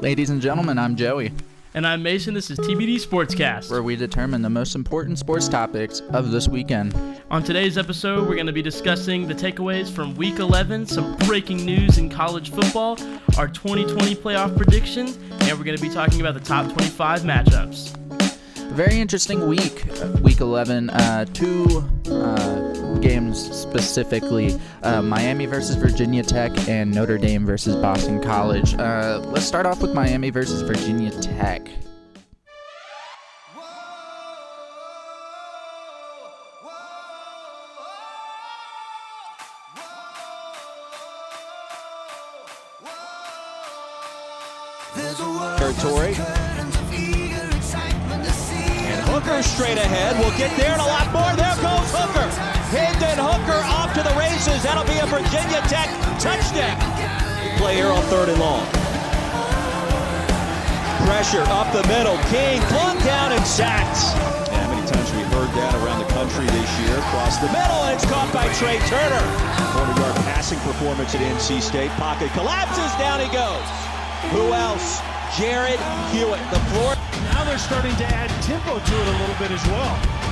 Ladies and gentlemen, I'm Joey, And I'm Mason. This is TBD Sportscast. where we determine the most important sports topics of this weekend. On today's episode, we're going to be discussing the takeaways from Week 11, some breaking news in college football, our 2020 playoff predictions, and we're going to be talking about the top 25 matchups. Very interesting week, uh, week 11. Uh, two uh, games specifically uh, Miami versus Virginia Tech and Notre Dame versus Boston College. Uh, let's start off with Miami versus Virginia Tech. territory. And Hooker straight ahead. We'll get there and a lot more. There races. That'll be a Virginia Tech touchdown. Play here on third and long. Pressure up the middle. King plunked down and sacked. How many times we heard that around the country this year? Across the middle, and it's caught by Tre Turner. 40-yard passing performance at NC State. Pocket collapses. Down he goes. Who else? Jared Hewitt. The floor. Now they're starting to add tempo to it a little bit as well.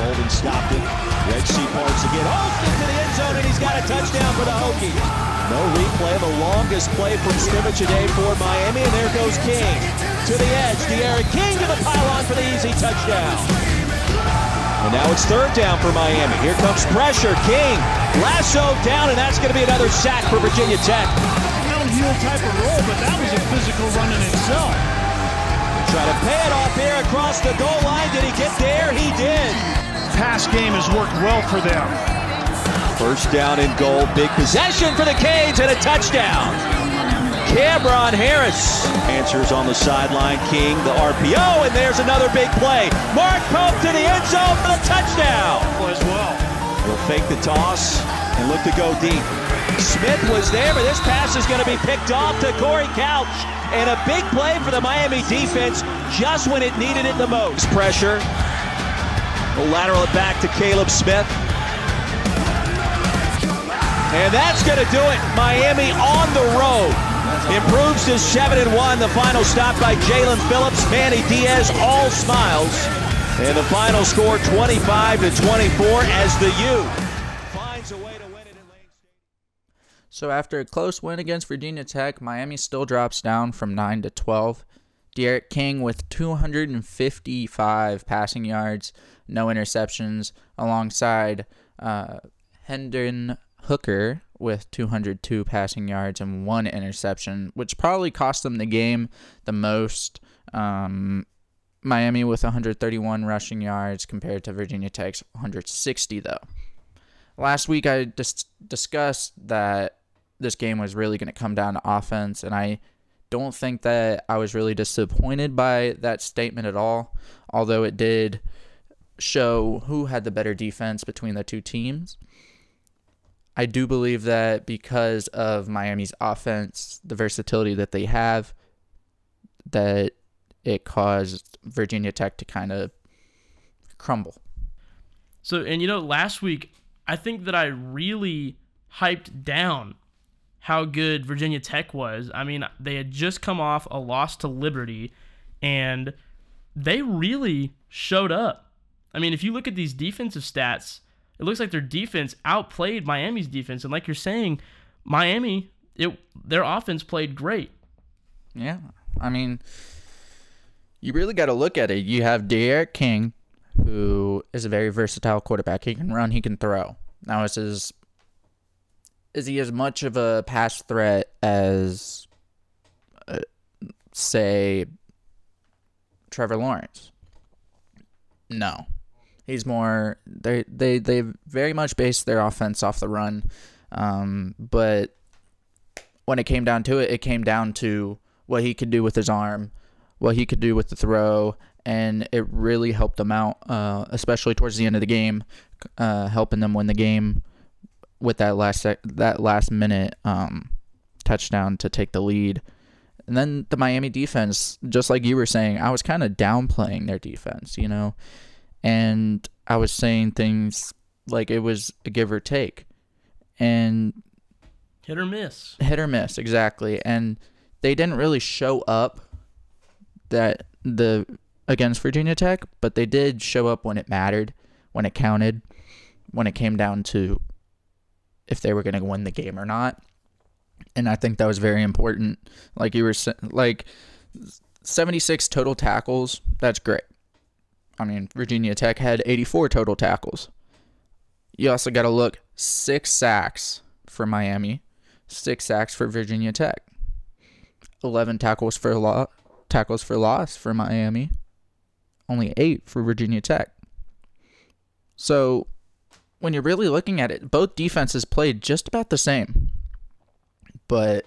Bolden stopped it. Red Sea parts again. Oh, Holston to the end zone, and he's got a touchdown for the Hokies. No replay. The longest play from scrimmage today for Miami, and there goes King. To the edge. D'Eriq King to the pylon for the easy touchdown. And now it's third down for Miami. Here comes pressure. King lasso down, and that's going to be another sack for Virginia Tech. Downhill type of roll, but that was a physical run in itself. Try to pay it off here across the goal line. Did he get there? He did. Pass game has worked well for them. First down and goal. Big possession for the Canes and a touchdown. Cam'Ron Harris answers on the sideline. King, the RPO, and there's another big play. Mark Pope to the end zone for the touchdown. As well. He'll fake the toss and look to go deep. Smith was there, but this pass is going to be picked off to Corey Couch. And a big play for the Miami defense just when it needed it the most. Pressure. We'll lateral it back to Caleb Smith. And that's going to do it. Miami on the road. Improves to 7 and 1. The final stop by Jaelan Phillips. Manny Diaz, all smiles. And the final score 25 to 24 as the U finds a way to win it in Lane. So after a close win against Virginia Tech, Miami still drops down from 9 to 12. D'Eriq King with 255 passing yards, no interceptions, alongside uh, Hendon Hooker with 202 passing yards and one interception, which probably cost them the game the most. Um, Miami with 131 rushing yards compared to Virginia Tech's 160, though. Last week I dis- discussed that this game was really going to come down to offense, and I don't think that I was really disappointed by that statement at all, although it did show who had the better defense between the two teams. I do believe that because of Miami's offense, the versatility that they have, that it caused Virginia Tech to kind of crumble. So, and you know, last week, I think that I really hyped down how good Virginia Tech was. I mean, they had just come off a loss to Liberty, and they really showed up. I mean, if you look at these defensive stats, it looks like their defense outplayed Miami's defense. And like you're saying, Miami, it their offense played great. Yeah. I mean, you really got to look at it. You have D'Eriq King, who is a very versatile quarterback. He can run, he can throw. Now, is his is he as much of a pass threat as, uh, say, Trevor Lawrence? No, he's more. They they they very much based their offense off the run, um, but when it came down to it, it came down to what he could do with his arm, what he could do with the throw, and it really helped them out, uh, especially towards the end of the game, uh, helping them win the game with that last sec- that last minute um, touchdown to take the lead. And then the Miami defense, just like you were saying, I was kind of downplaying their defense, you know, and I was saying things like it was a give or take, and Hit or miss. hit or miss exactly and they didn't really show up that the against Virginia Tech, but they did show up when it mattered, when it counted, when it came down to if they were going to win the game or not. And I think that was very important. Like you were saying, like 76 total tackles, that's great. I mean, Virginia Tech had 84 total tackles. You also got to look six sacks for Miami, six sacks for Virginia Tech, 11 tackles for law, tackles for loss for Miami, only eight for Virginia Tech. So when you're really looking at it, both defenses played just about the same. But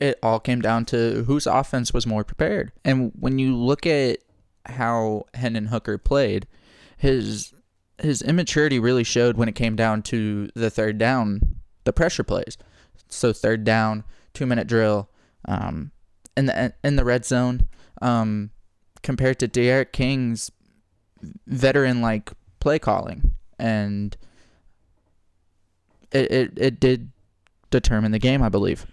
it all came down to whose offense was more prepared. And when you look at how Hendon Hooker played, his his immaturity really showed when it came down to the third down, the pressure plays. So third down, two minute drill, um, in the in the red zone, um, compared to D'Eriq King's veteran like play calling, and it, it it did determine the game, I believe.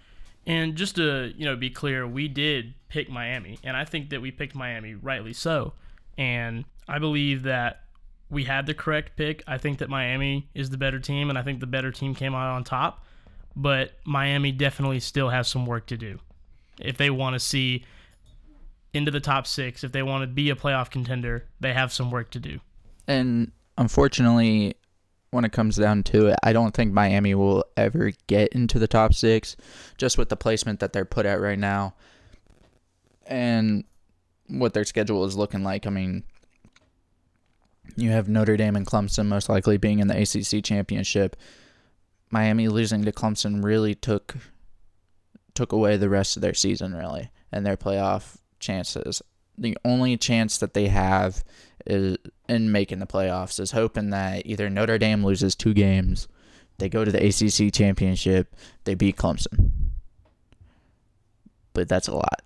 And just to you know be clear, we did pick Miami, and I think that we picked Miami rightly so. And I believe that we had the correct pick. I think that Miami is the better team, and I think the better team came out on top. But Miami definitely still has some work to do if they want to see into the top six. If they want to be a playoff contender, they have some work to do. And unfortunately, when it comes down to it, I don't think Miami will ever get into the top six just with the placement that they're put at right now and what their schedule is looking like. I mean, you have Notre Dame and Clemson most likely being in the ACC championship. Miami losing to Clemson really took took away the rest of their season really and their playoff chances. The only chance that they have is in making the playoffs is hoping that either Notre Dame loses two games, they go to the ACC championship, they beat Clemson. But that's a lot.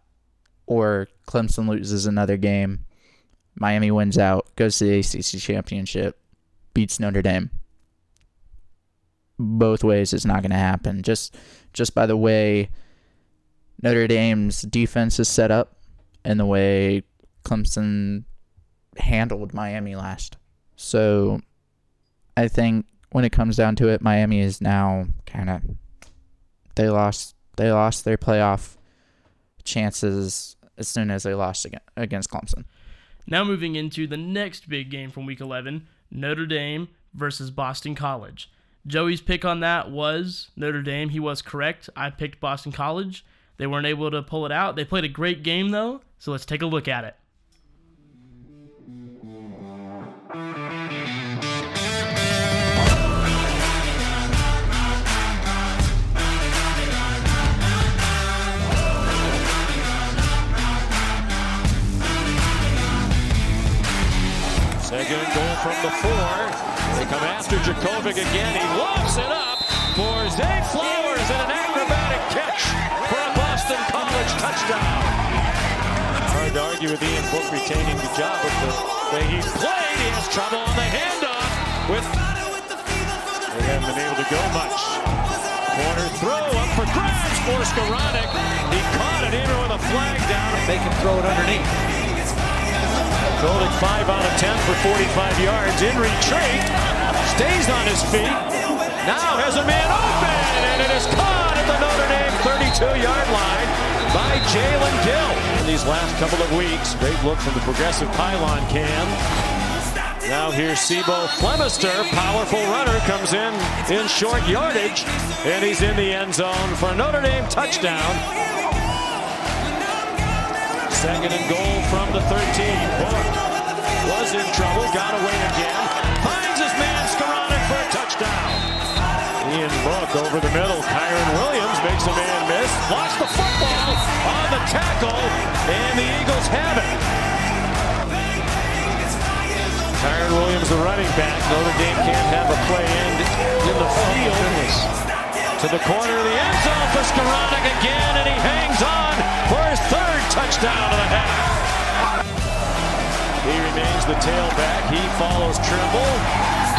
Or Clemson loses another game, Miami wins out, goes to the ACC championship, beats Notre Dame. Both ways it's not going to happen. Just just by the way Notre Dame's defense is set up and the way Clemson handled Miami last. So I think when it comes down to it, Miami is now kind of they lost they lost their playoff chances as soon as they lost against Clemson. Now moving into the next big game from Week 11, Notre Dame versus Boston College. Joey's pick on that was Notre Dame. He was correct. I picked Boston College. They weren't able to pull it out. They played a great game though, so let's take a look at it. Second goal from the four. They come after Jurkovec again. He lofts it up for Zay Flowers and an acrobatic catch for a Boston College touchdown. Hard to argue with Ian Book retaining the job with the way he's played. He has trouble on the handoff with. They haven't been able to go much. Corner throw up for grabs for Skowronek. He caught it even with a flag down. They can throw it underneath. Holding 5 out of 10 for 45 yards. In retreat. Stays on his feet. Now has a man open. And it is caught at the Notre Dame 32-yard line by Jalen Gill. In these last couple of weeks, great look from the progressive pylon cam. Now here's C'Bo Flemister, powerful runner, comes in in short yardage, and he's in the end zone for Notre Dame touchdown. Second and goal from the 13. Book was in trouble, got away again. Finds his man Skowronek for a touchdown. Ian Book over the middle. Kyren Williams makes a man miss. Lost the football on the tackle, and the Eagles have it. Kyren Williams, the running back. Notre Dame can't have a play end in the field to the corner of the end zone for Skowronek again, and he hangs on for his third touchdown to the half. He remains the tailback. He follows Tremble.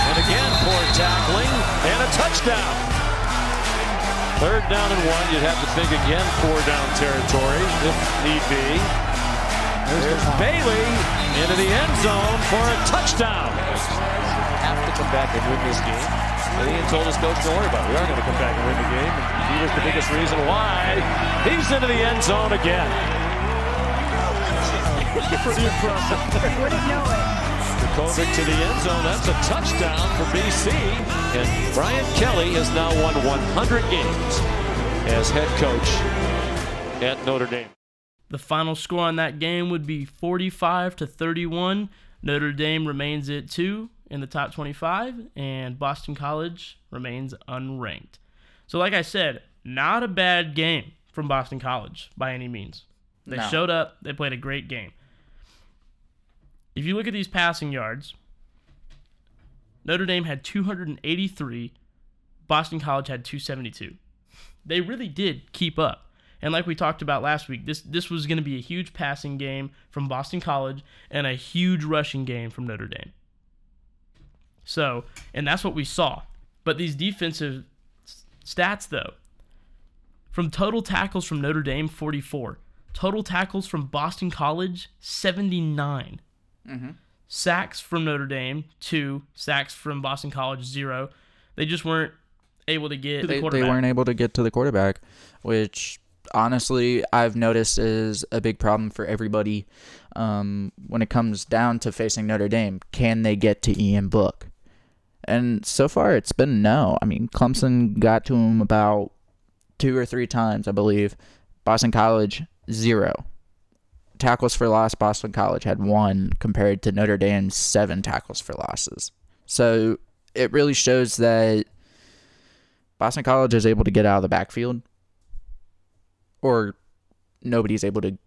And again, poor tackling and a touchdown. Third down and one. You'd have to think again four down territory if need be. There's Bailey into the end zone for a touchdown. Have to come back and win this game. And Ian told us, Coach, don't worry about it. We are going to come back and win the game. And he was the biggest reason why. He's into the end zone again. Pretty impressive. Wouldn't know it. Kovic to the end zone. That's a touchdown for BC. And Brian Kelly has now won 100 games as head coach at Notre Dame. The final score on that game would be 45 to 31. Notre Dame remains at 2 in the top 25 and Boston College remains unranked. So like I said, not a bad game from Boston College by any means. They No. showed up, they played a great game. If you look at these passing yards, Notre Dame had 283, Boston College had 272. They really did keep up. And like we talked about last week, this this was going to be a huge passing game from Boston College and a huge rushing game from Notre Dame. So, and that's what we saw. But these defensive stats though, from total tackles from Notre Dame 44, total tackles from Boston College 79. Sacks from Notre Dame, two. Sacks from Boston College, zero. They just weren't able to get to the they, they weren't able to get to the quarterback, which honestly I've noticed is a big problem for everybody um, when it comes down to facing Notre Dame. Can they get to Ian Book? And so far it's been no. I mean, Clemson got to him about two or three times, I believe. Boston College, zero. Tackles for loss, Boston College had one compared to Notre Dame's seven tackles for losses. So it really shows that Boston College is able to get out of the backfield, or nobody's able to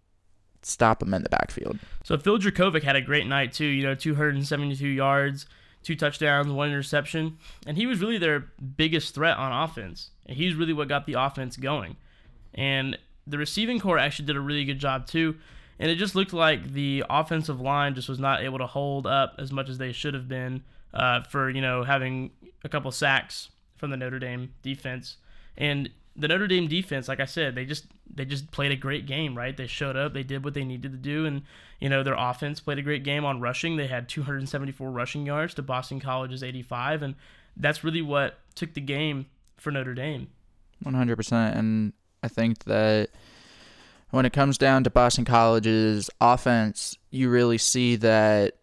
stop them in the backfield. So Phil Jurkovec had a great night too. You know, 272 yards, two touchdowns, one interception, and he was really their biggest threat on offense. And he's really what got the offense going. And the receiving corps actually did a really good job too. And it just looked like the offensive line just was not able to hold up as much as they should have been uh, for you know having a couple sacks from the Notre Dame defense. And the Notre Dame defense, like I said, they just they just played a great game, right? They showed up, they did what they needed to do, and you know their offense played a great game on rushing. They had 274 rushing yards to Boston College's 85, and that's really what took the game for Notre Dame. One hundred percent, and I think that when it comes down to Boston College's offense, you really see that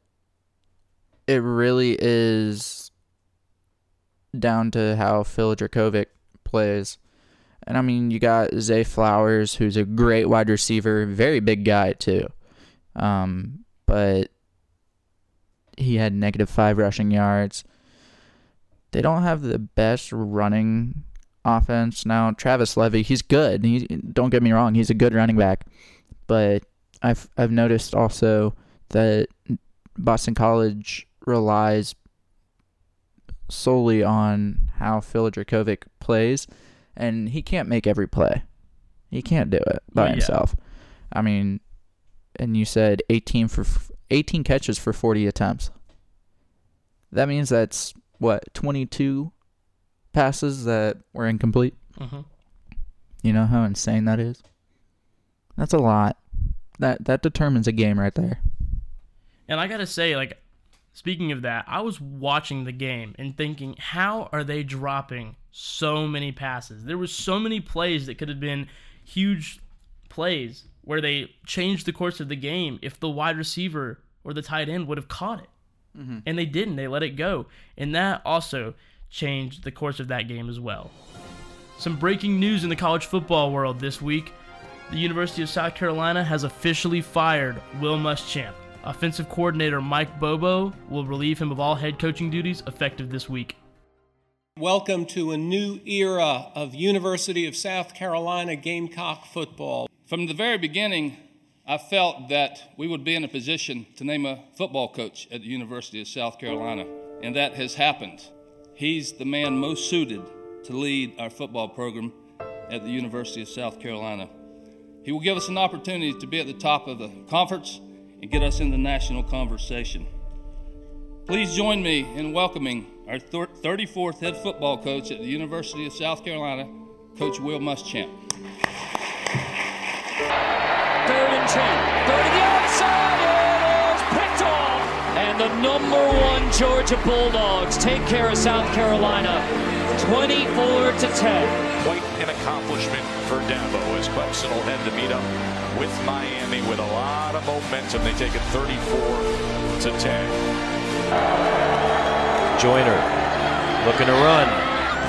it really is down to how Phil Jurkovec plays. And I mean, you got Zay Flowers, who's a great wide receiver, very big guy too. Um, but he had negative five rushing yards. They don't have the best running offense now. Travis Levy, he's good. He don't get me wrong, he's a good running back, but I've I've noticed also that Boston College relies solely on how Phil Jurkovec plays, and he can't make every play. He can't do it by yeah. himself. I mean, and you said 18 for 18 catches for 40 attempts. That means that's what 22 passes that were incomplete. Mm-hmm. You know how insane that is? That's a lot. That that determines a game right there. And I gotta say, like, speaking of that, I was watching the game and thinking, how are they dropping so many passes? There was so many plays that could have been huge plays where they changed the course of the game if the wide receiver or the tight end would have caught it. And they didn't. They let it go. And that also changed the course of that game as well. Some breaking news in the college football world this week. The University of South Carolina has officially fired Will Muschamp. Offensive coordinator Mike Bobo will relieve him of all head coaching duties effective this week. Welcome to a new era of University of South Carolina Gamecock football. From the very beginning, I felt that we would be in a position to name a football coach at the University of South Carolina, and that has happened. He's the man most suited to lead our football program at the University of South Carolina. He will give us an opportunity to be at the top of the conference and get us in the national conversation. Please join me in welcoming our 34th head football coach at the University of South Carolina, Coach Will Muschamp. Third and 10. Third to the number one Georgia Bulldogs take care of South Carolina 24 to 10. Quite an accomplishment for Dabo as Clemson will head to meet up with Miami with a lot of momentum. They take it 34 to 10. Joyner looking to run.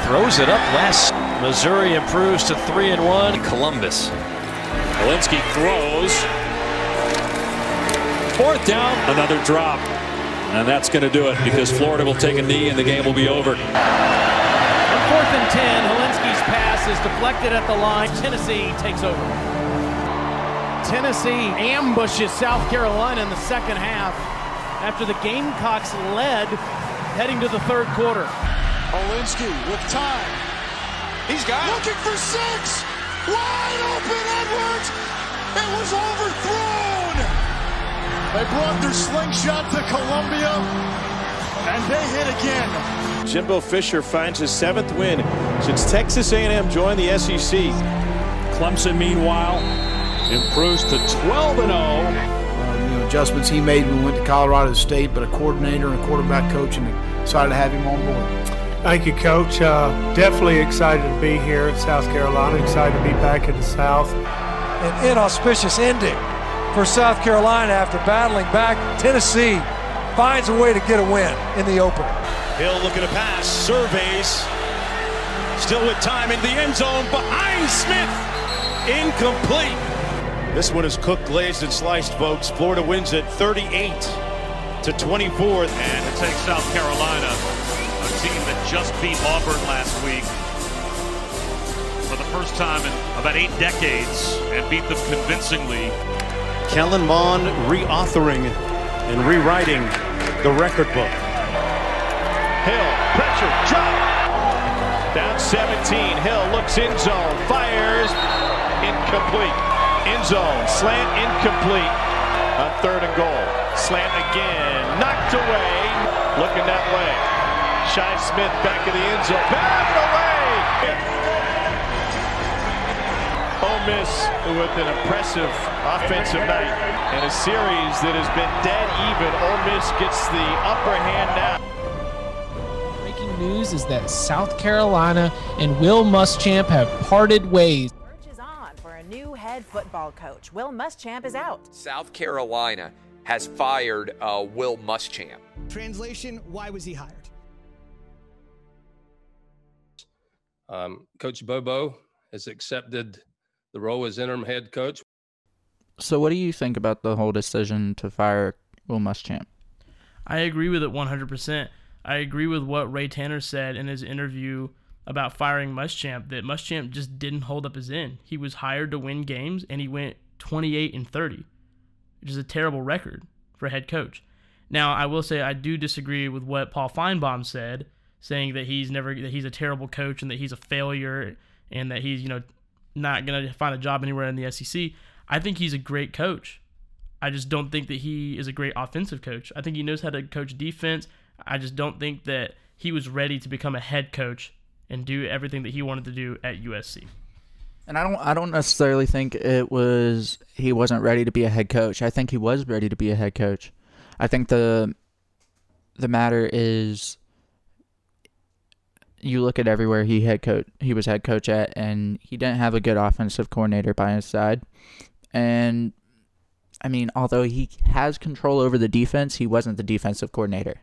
Throws it up last. Missouri improves to 3 and 1. Columbus. Hilinski throws. Fourth down, another drop. And that's going to do it because Florida will take a knee and the game will be over. On fourth and 10, Hilinski's pass is deflected at the line. Tennessee takes over. Tennessee ambushes South Carolina in the second half after the Gamecocks led heading to the third quarter. Hilinski with time. He's got Looking for six. Wide open Edwards. It was overthrown. They brought their slingshot to Columbia, and they hit again. Jimbo Fisher finds his seventh win since Texas A&M joined the SEC. Clemson, meanwhile, improves to 12 and 0. Um, you know, adjustments he made when we went to Colorado State, but a coordinator and a quarterback coach, and excited to have him on board. Thank you, Coach. Uh, definitely excited to be here in South Carolina. Excited to be back in the South. An inauspicious ending for South Carolina after battling back. Tennessee finds a way to get a win in the open. Hill looking to pass, surveys. Still with time in the end zone behind Smith. Incomplete. This one is cooked, glazed, and sliced, folks. Florida wins it 38 to 24. And it takes South Carolina, a team that just beat Auburn last week for the first time in about eight decades and beat them convincingly. Kellen Mond reauthoring and rewriting the record book. Hill, pressure, drop. Down 17. Hill looks in zone, fires, incomplete. In zone, slant incomplete on third and goal. Slant again, knocked away, looking that way. Shi Smith back in the end zone, batted away. Ole Miss with an impressive offensive night and a series that has been dead even. Ole Miss gets the upper hand now. Breaking news is that South Carolina and Will Muschamp have parted ways. Search is on for a new head football coach. Will Muschamp is out. South Carolina has fired uh, Will Muschamp. Translation: Why was he hired? Um, coach Bobo has accepted the role as interim head coach. So, what do you think about the whole decision to fire Will Muschamp? I agree with it 100%. I agree with what Ray Tanner said in his interview about firing Muschamp that Muschamp just didn't hold up his end. He was hired to win games and he went 28 and 30, which is a terrible record for a head coach. Now, I will say I do disagree with what Paul Finebaum said, saying that he's never that he's a terrible coach and that he's a failure and that he's, you know, not going to find a job anywhere in the SEC. I think he's a great coach. I just don't think that he is a great offensive coach. I think he knows how to coach defense. I just don't think that he was ready to become a head coach and do everything that he wanted to do at USC. And I don't I don't necessarily think it was he wasn't ready to be a head coach. I think he was ready to be a head coach. I think the the matter is you look at everywhere he head coach he was head coach at and he didn't have a good offensive coordinator by his side. And I mean, although he has control over the defense, he wasn't the defensive coordinator.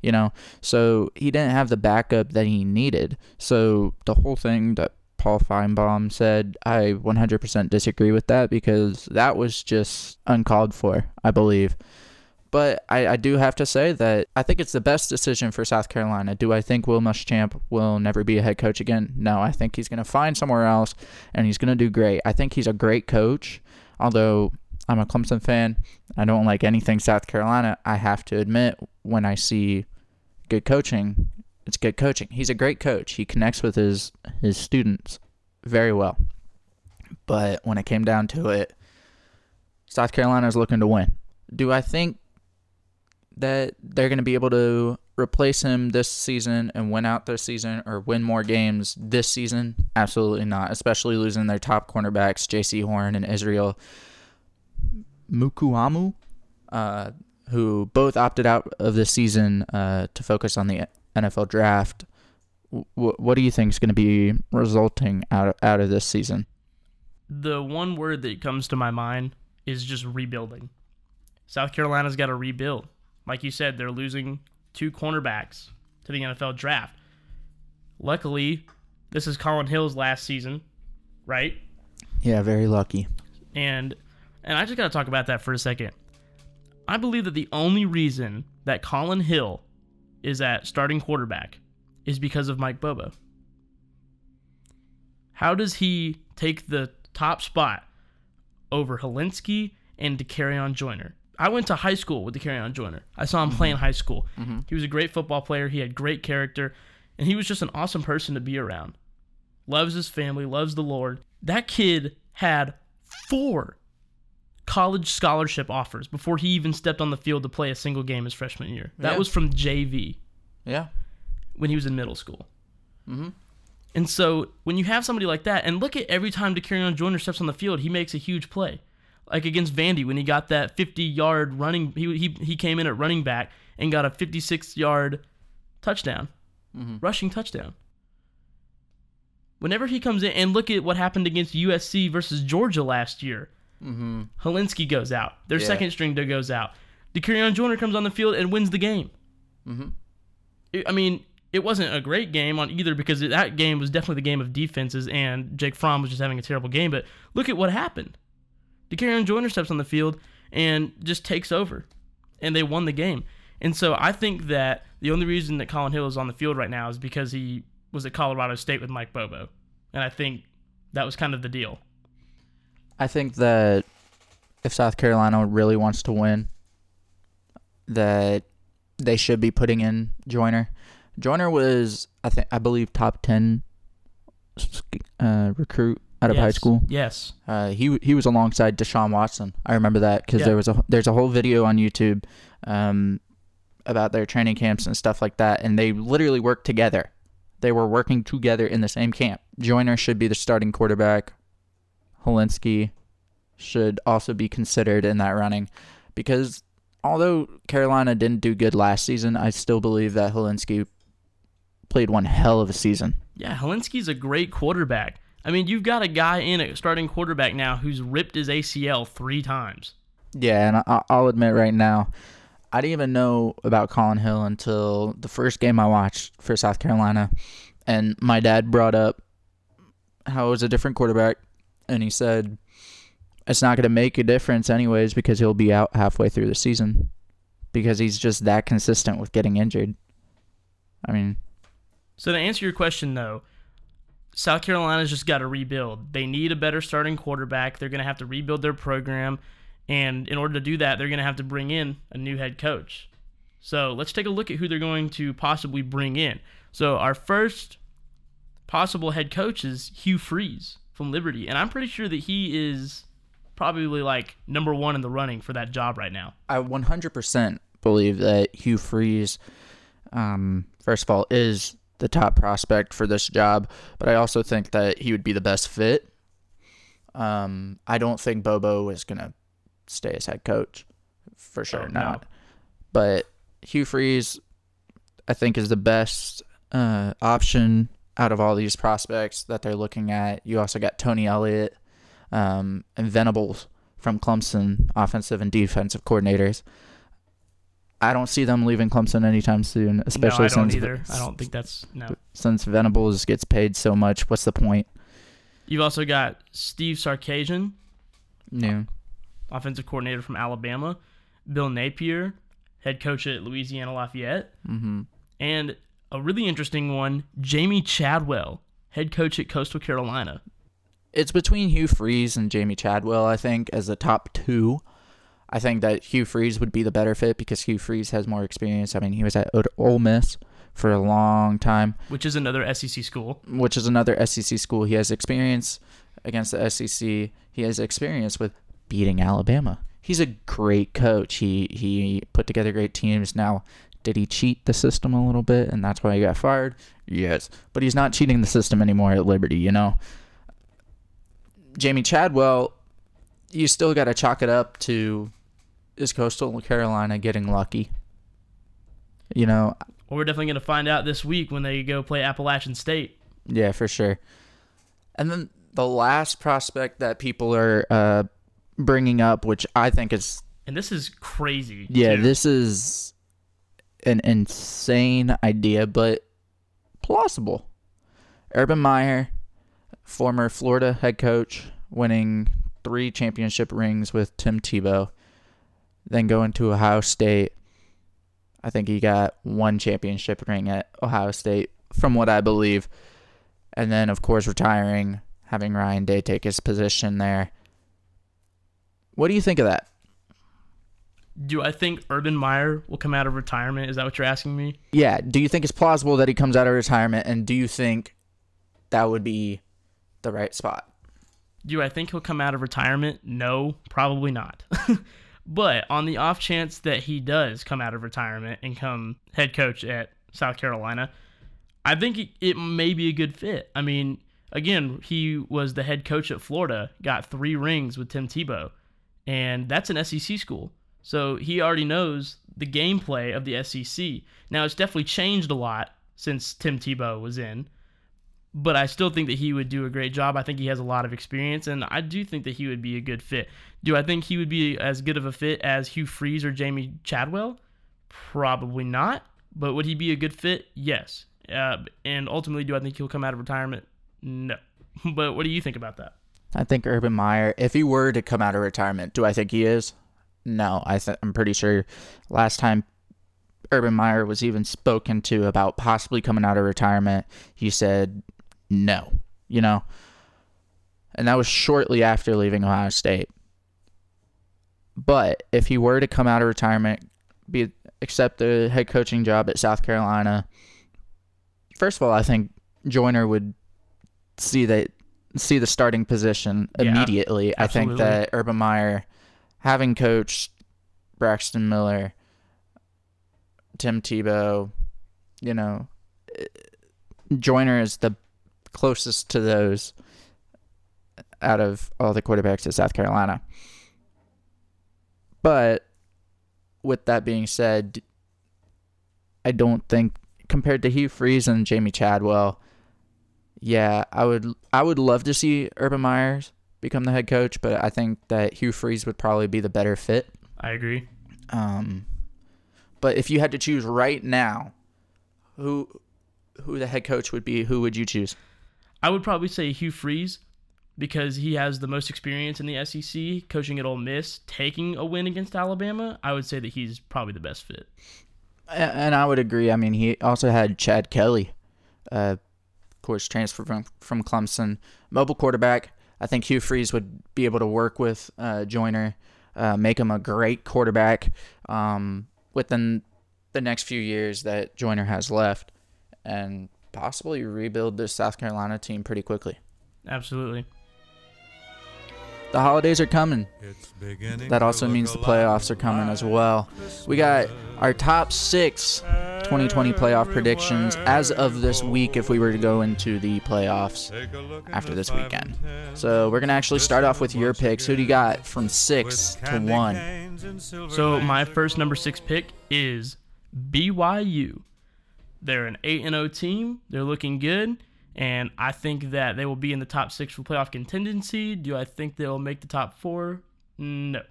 You know, so he didn't have the backup that he needed. So the whole thing that Paul Finebaum said, I 100% disagree with that because that was just uncalled for, I believe. But I, I do have to say that I think it's the best decision for South Carolina. Do I think Will Muschamp will never be a head coach again? No, I think he's going to find somewhere else and he's going to do great. I think he's a great coach, although I'm a Clemson fan. I don't like anything South Carolina. I have to admit, when I see good coaching, it's good coaching. He's a great coach. He connects with his his students very well. But when it came down to it, South Carolina is looking to win. Do I think that they're going to be able to replace him this season and win out this season or win more games this season? Absolutely not. Especially losing their top cornerbacks, Jaycee Horn and Israel Mukuamu, uh, who both opted out of this season uh, to focus on the NFL draft. W- what do you think is going to be resulting out of, out of this season? The one word that comes to my mind is just rebuilding. South Carolina's got to rebuild. Like you said, they're losing two cornerbacks to the NFL draft. Luckily, this is Collin Hill's last season, right? Yeah, very lucky. And and I just got to talk about that for a second. I believe that the only reason that Collin Hill is at starting quarterback is because of Mike Bobo. How does he take the top spot over Hilinski and Dakereon Joyner? I went to high school with Dakereon Joyner. I saw him play in high school. Mhm. He was a great football player. He had great character, and he was just an awesome person to be around. Loves his family, loves the Lord. That kid had four college scholarship offers before he even stepped on the field to play a single game his freshman year. That Yeah. was from JV Yeah. when he was in middle school. Mm-hmm. And so when you have somebody like that, and look at every time Dakereon Joyner steps on the field, he makes a huge play. Like against Vandy when he got that 50 yard running, he, he, he came in at running back and got a 56 yard touchdown, Mhm. rushing touchdown. Whenever he comes in, and look at what happened against USC versus Georgia last year. Mm-hmm. Hilinski goes out. Their Yeah. second string goes out. Dakereon Joyner comes on the field and wins the game. Mm-hmm. I mean, it wasn't a great game on either because that game was definitely the game of defenses, and Jake Fromm was just having a terrible game. But look at what happened. Dakereon Joyner steps on the field and just takes over, and they won the game. And so I think that the only reason that Collin Hill is on the field right now is because he was at Colorado State with Mike Bobo, and I think that was kind of the deal. I think that if South Carolina really wants to win, that they should be putting in Joyner. Joyner was, I think, I believe, top ten uh, recruit out of high school. Yes. Uh, he he was alongside Deshaun Watson. I remember that because Yeah. there was a there's a whole video on YouTube, um, about their training camps and stuff like that, and they literally worked together. They were working together in the same camp. Joyner should be the starting quarterback. Hilinski should also be considered in that running because although Carolina didn't do good last season, I still believe that Hilinski played one hell of a season. Yeah, Hilinski's a great quarterback. I mean, you've got a guy in at starting quarterback now who's ripped his ACL three times. Yeah, and I, I'll admit right now, I didn't even know about Collin Hill until the first game I watched for South Carolina, and my dad brought up how it was a different quarterback, and he said it's not going to make a difference anyways because he'll be out halfway through the season because he's just that consistent with getting injured. I mean, So to answer your question though, South Carolina's just got to rebuild. They need a better starting quarterback. They're going to have to rebuild their program, and in order to do that, they're going to have to bring in a new head coach. So let's take a look at who they're going to possibly bring in. So our first possible head coach is Hugh Freeze from Liberty, and I'm pretty sure that he is probably like number one in the running for that job right now. I 100% believe that Hugh Freeze, um, first of all, is the top prospect for this job, but I also think that he would be the best fit. Um, I don't think Bobo is going to stay as head coach. For sure Oh, no. not. But Hugh Freeze, I think, is the best uh, option out of all these prospects that they're looking at. You also got Tony Elliott um, and Venables from Clemson, offensive and defensive coordinators. I don't see them leaving Clemson anytime soon, especially no, I don't since either. I don't think that's no. since Venables gets paid so much. What's the point? You've also got Steve Sarkisian, Yeah. offensive coordinator from Alabama, Bill Napier, head coach at Louisiana Lafayette, Mm-hmm. and a really interesting one, Jamey Chadwell, head coach at Coastal Carolina. It's between Hugh Freeze and Jamey Chadwell, I think, as the top two. I think that Hugh Freeze would be the better fit because Hugh Freeze has more experience. I mean, he was at Ole- Miss for a long time, which is another SEC school. which is another SEC school. He has experience against the SEC. He has experience with beating Alabama. He's a great coach. He he put together great teams. Now, Did he cheat the system a little bit and that's why he got fired? Yes. But he's not cheating the system anymore at Liberty, you know? Jamey Chadwell, you still got to chalk it up to is Coastal Carolina getting lucky? You know, Well, we're definitely going to find out this week when they go play Appalachian State. yeah, for sure. And then the last prospect that people are uh, bringing up, which I think is And this is crazy. Yeah, too. this is an insane idea, but plausible. Urban Meyer, former Florida head coach, winning three championship rings with Tim Tebow, then going to Ohio State. I think he got one championship ring at Ohio State, from what I believe. And then, of course, retiring, having Ryan Day take his position there. What do you think of that? Do I think Urban Meyer will come out of retirement? Is that what you're asking me? Yeah. Do you think it's plausible that he comes out of retirement, and do you think that would be the right spot? Do I think he'll come out of retirement? No, probably not. but on the off chance that he does come out of retirement and come head coach at South Carolina, I think it, may be a good fit. I mean, again, he was the head coach at Florida, got three rings with Tim Tebow, and that's an SEC school. So he already knows the gameplay of the SEC. Now, it's definitely changed a lot since Tim Tebow was in but I still think that he would do a great job. I think he has a lot of experience, and I do think that he would be a good fit. Do I think he would be as good of a fit as Hugh Freeze or Jamey Chadwell? Probably not. But would he be a good fit? Yes. Uh, and ultimately, do I think he'll come out of retirement? No. But what do you think about that? I think Urban Meyer, if he were to come out of retirement, do I think he is? No, I th- I'm pretty sure last time Urban Meyer was even spoken to about possibly coming out of retirement, he said no, you know? And that was shortly after leaving Ohio State. But if he were to come out of retirement, be accept the head coaching job at South Carolina, first of all, I think Joyner would see that see the starting position Yeah, immediately. I think that Urban Meyer, having coached Braxton Miller, Tim Tebow, you know, eh, Joyner is the closest to those out of all the quarterbacks at South Carolina. But with that being said, I don't think compared to Hugh Freeze and Jamey Chadwell, yeah, I would I would love to see Urban Myers become the head coach, but I think that Hugh Freeze would probably be the better fit. I agree. Um, but if you had to choose right now, who who the head coach would be, who would you choose? I would probably say Hugh Freeze because he has the most experience in the SEC, coaching at Ole Miss, taking a win against Alabama. I would say that he's probably the best fit. And I would agree. I mean, he also had Chad Kelly, uh, of course, transfer from, from Clemson, mobile quarterback. I think Hugh Freeze would be able to work with uh, Joyner, uh, make him a great quarterback um, within the next few years that Joyner has left, and possibly rebuild this South Carolina team pretty quickly. Absolutely. The holidays are coming. That also means the playoffs are coming as well. We got our top six 2020 playoff predictions as of this week if we were to go into the playoffs after this weekend. So we're going to actually start off with your picks. Who do you got from six to one? So my first number six pick is BYU. They're an eight and zero team. They're looking good, and I think that they will be in the top six for playoff contingency. Do I think they'll make the top four? No.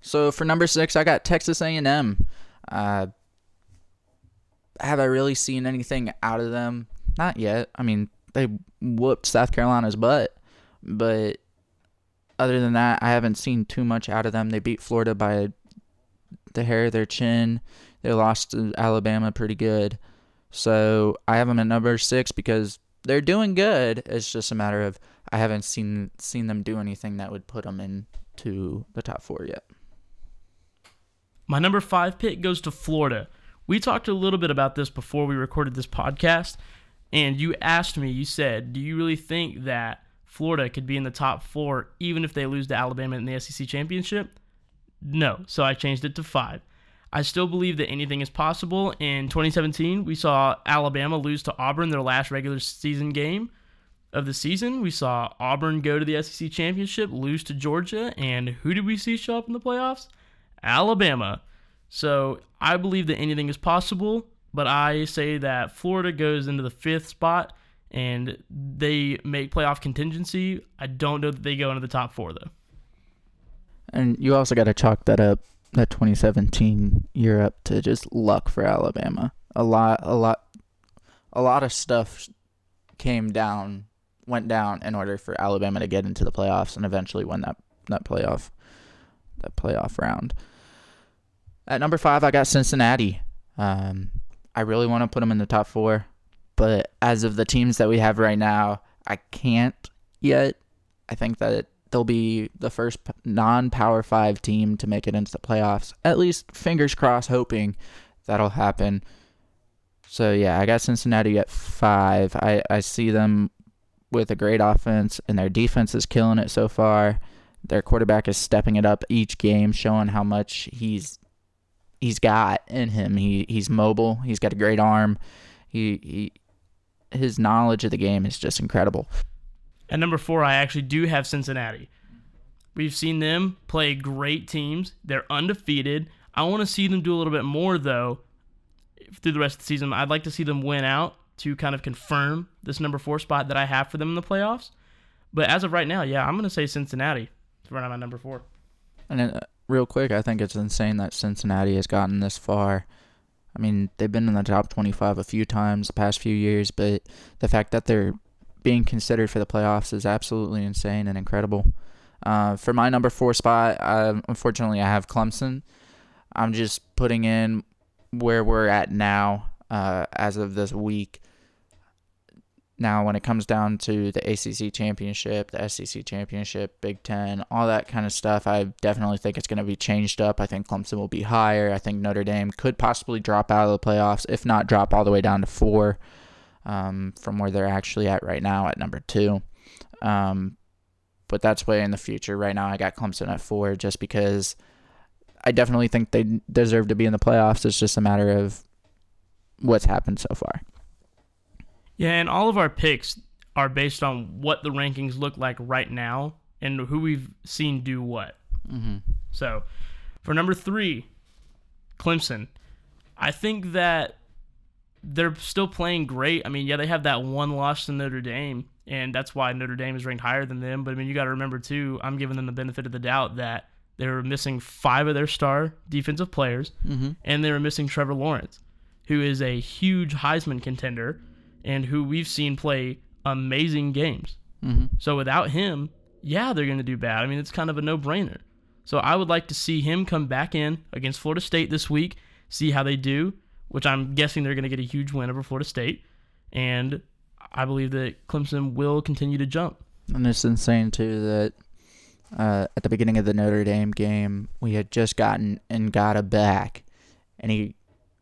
So for number six, I got Texas A&M. Uh, have I really seen anything out of them? Not yet. I mean, they whooped South Carolina's butt, but other than that, I haven't seen too much out of them. They beat Florida by the hair of their chin. They lost to Alabama pretty good. So I have them at number six because they're doing good. It's just a matter of I haven't seen seen them do anything that would put them into the top four yet. My number five pick goes to Florida. We talked a little bit about this before we recorded this podcast, and you asked me, you said, Do you really think that Florida could be in the top four even if they lose to Alabama in the SEC championship? No. So I changed it to five. I still believe that anything is possible. In 2017, we saw Alabama lose to Auburn their last regular season game of the season. We saw Auburn go to the SEC championship, lose to Georgia, and who did we see show up in the playoffs? Alabama. So I believe that anything is possible, but I say that Florida goes into the fifth spot and they make playoff contingency. I don't know that they go into the top four though. And you also got to chalk that up, that 2017 year up to just luck for Alabama. A lot, a lot, a lot of stuff came down, went down in order for Alabama to get into the playoffs and eventually win that that playoff, that playoff round. At number five, I got Cincinnati. Um, I really want to put them in the top four, but as of the teams that we have right now, I can't yet. I think that they'll be the first non-power five team to make it into the playoffs. At least, fingers crossed, hoping that'll happen. So yeah, I got Cincinnati at five. I, I see them with a great offense, and their defense is killing it so far. Their quarterback is stepping it up each game, showing how much he's he's got in him. He he's mobile. He's got a great arm. He he his knowledge of the game is just incredible. At number four, I actually do have Cincinnati. We've seen them play great teams. They're undefeated. I want to see them do a little bit more though through the rest of the season. I'd like to see them win out to kind of confirm this number four spot that I have for them in the playoffs. But as of right now, yeah, I'm going to say Cincinnati to run out my number four. And then, uh, real quick, I think it's insane that Cincinnati has gotten this far. I mean, they've been in the top 25 a few times the past few years, but the fact that they're being considered for the playoffs is absolutely insane and incredible. Uh, for my number four spot, uh, unfortunately, I have Clemson. I'm just putting in where we're at now uh, as of this week. Now, when it comes down to the ACC championship, the SEC championship, Big Ten, all that kind of stuff, I definitely think it's going to be changed up. I think Clemson will be higher. I think Notre Dame could possibly drop out of the playoffs, if not drop all the way down to four um, from where they're actually at right now at number two. Um, but that's way in the future. Right now, I got Clemson at four just because I definitely think they deserve to be in the playoffs. It's just a matter of what's happened so far. Yeah, and all of our picks are based on what the rankings look like right now and who we've seen do what. Mm-hmm. So, for number three, Clemson, I think that they're still playing great. I mean, yeah, they have that one loss to Notre Dame, and that's why Notre Dame is ranked higher than them. But I mean, you got to remember too. I'm giving them the benefit of the doubt that they were missing five of their star defensive players, Mhm. and they were missing Trevor Lawrence, who is a huge Heisman contender, and who we've seen play amazing games. Mhm. So without him, yeah, they're going to do bad. I mean, it's kind of a no-brainer. So I would like to see him come back in against Florida State this week, see how they do, which I'm guessing they're going to get a huge win over Florida State, and I believe that Clemson will continue to jump. And it's insane too that uh, at the beginning of the Notre Dame game, we had just gotten Ngata back, and he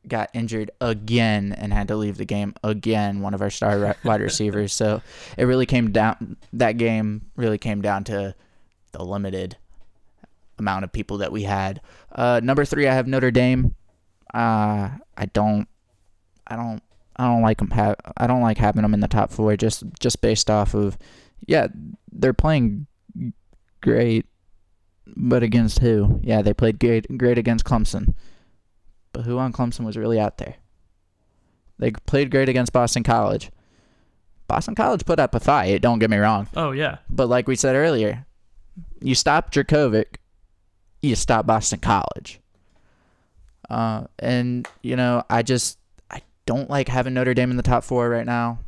got injured again and had to leave the game again. One of our star wide receivers. So it really came down. That game really came down to the limited amount of people that we had. Uh, number three, I have Notre Dame. Uh, I don't. I don't. I don't like them. Ha- I don't like having them in the top four just just based off of, yeah, they're playing great, but against who? Yeah, they played great great against Clemson, but who on Clemson was really out there? They played great against Boston College. Boston College put up a fight. Don't get me wrong. Oh yeah, But like we said earlier, you stop Jurkovec, you stop Boston College. Uh, and you know, I just I don't like having Notre Dame in the top four right now,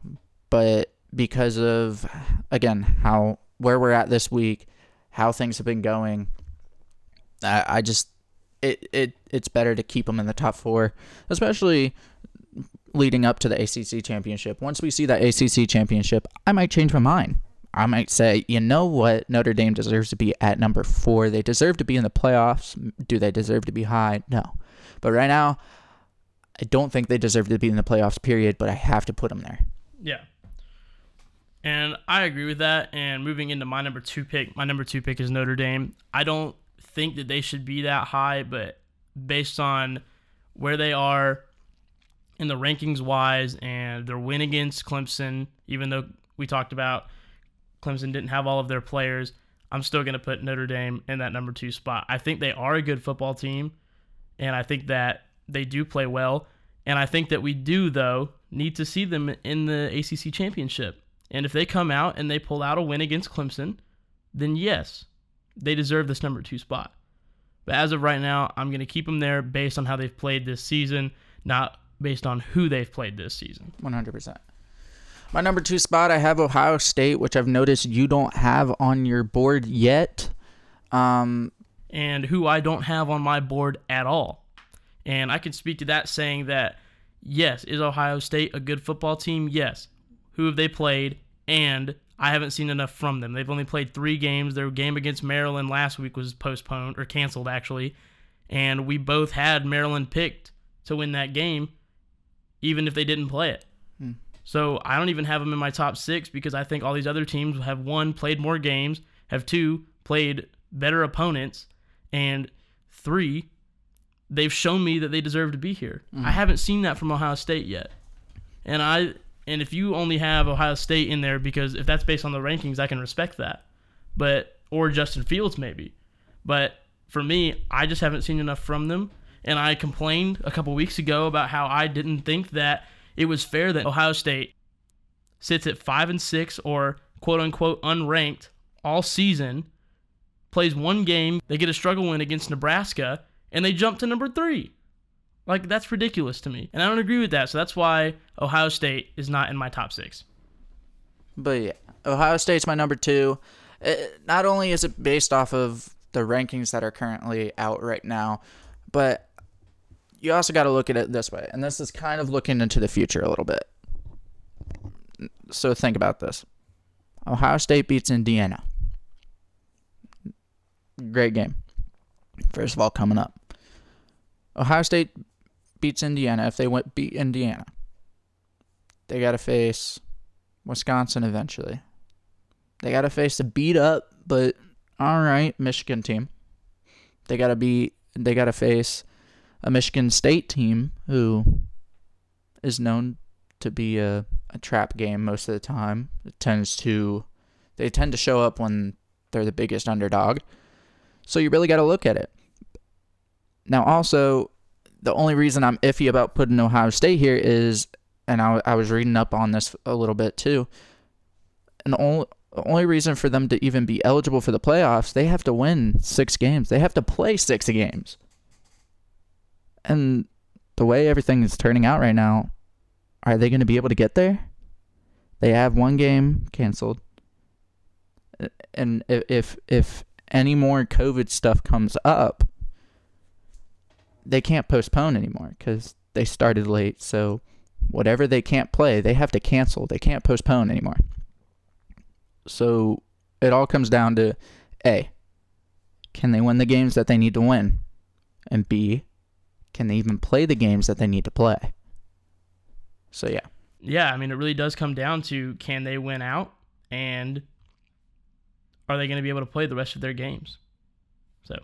but because of again how where we're at this week, how things have been going, I, I just it it it's better to keep them in the top four, especially leading up to the ACC championship. Once we see that ACC championship, I might change my mind. I might say, you know what, Notre Dame deserves to be at number four. They deserve to be in the playoffs. Do they deserve to be high? No. But right now, I don't think they deserve to be in the playoffs, period, but I have to put them there. Yeah. And I agree with that. And moving into my number two pick, my number two pick is Notre Dame. I don't think that they should be that high, but based on where they are in the rankings wise and their win against Clemson, even though we talked about Clemson didn't have all of their players, I'm still going to put Notre Dame in that number two spot. I think they are a good football team, and I think that they do play well. And I think that we do, though, need to see them in the ACC championship. And if they come out and they pull out a win against Clemson, then yes, they deserve this number two spot. But as of right now, I'm going to keep them there based on how they've played this season, not based on who they've played this season. 100%. My number two spot, I have Ohio State, which I've noticed you don't have on your board yet. Um, and who I don't have on my board at all. And I can speak to that saying that, yes, is Ohio State a good football team? Yes. Who have they played? And I haven't seen enough from them. They've only played three games. Their game against Maryland last week was postponed or canceled, actually. And we both had Maryland picked to win that game, even if they didn't play it. So I don't even have them in my top six because I think all these other teams have one, played more games, have two, played better opponents, and three, they've shown me that they deserve to be here. Mhm. I haven't seen that from Ohio State yet. And I and if you only have Ohio State in there because if that's based on the rankings, I can respect that. But or Justin Fields maybe. But for me, I just haven't seen enough from them. And I complained a couple weeks ago about how I didn't think that it was fair that Ohio State sits at five and six or quote unquote unranked all season, plays one game, they get a struggle win against Nebraska, and they jump to number three. Like that's ridiculous to me, and I don't agree with that. So that's why Ohio State is not in my top six. But yeah, Ohio State's my number two. Uh not only is it based off of the rankings that are currently out right now, but you also got to look at it this way. And this is kind of looking into the future a little bit. So think about this Ohio State beats Indiana. Great game. First of all, coming up. Ohio State beats Indiana. If they went beat Indiana, they got to face Wisconsin eventually. They got to face a beat up, but all right, Michigan team. They got to be. They got to face a Michigan State team who is known to be a, a trap game most of the time. It tends to. They tend to show up when they're the biggest underdog. So you really got to look at it. Now, also, the only reason I'm iffy about putting Ohio State here is, and I, I was reading up on this a little bit too, and only, the only reason for them to even be eligible for the playoffs, they have to win six games. They have to play six games. And the way everything is turning out right now, are they going to be able to get there? They have one game canceled. And if if, any more COVID stuff comes up, they can't postpone anymore because they started late. So whatever they can't play, they have to cancel. They can't postpone anymore. So it all comes down to A, can they win the games that they need to win? And B, can they even play the games that they need to play? So yeah. Yeah, I mean, it really does come down to can they win out and are they going to be able to play the rest of their games? So,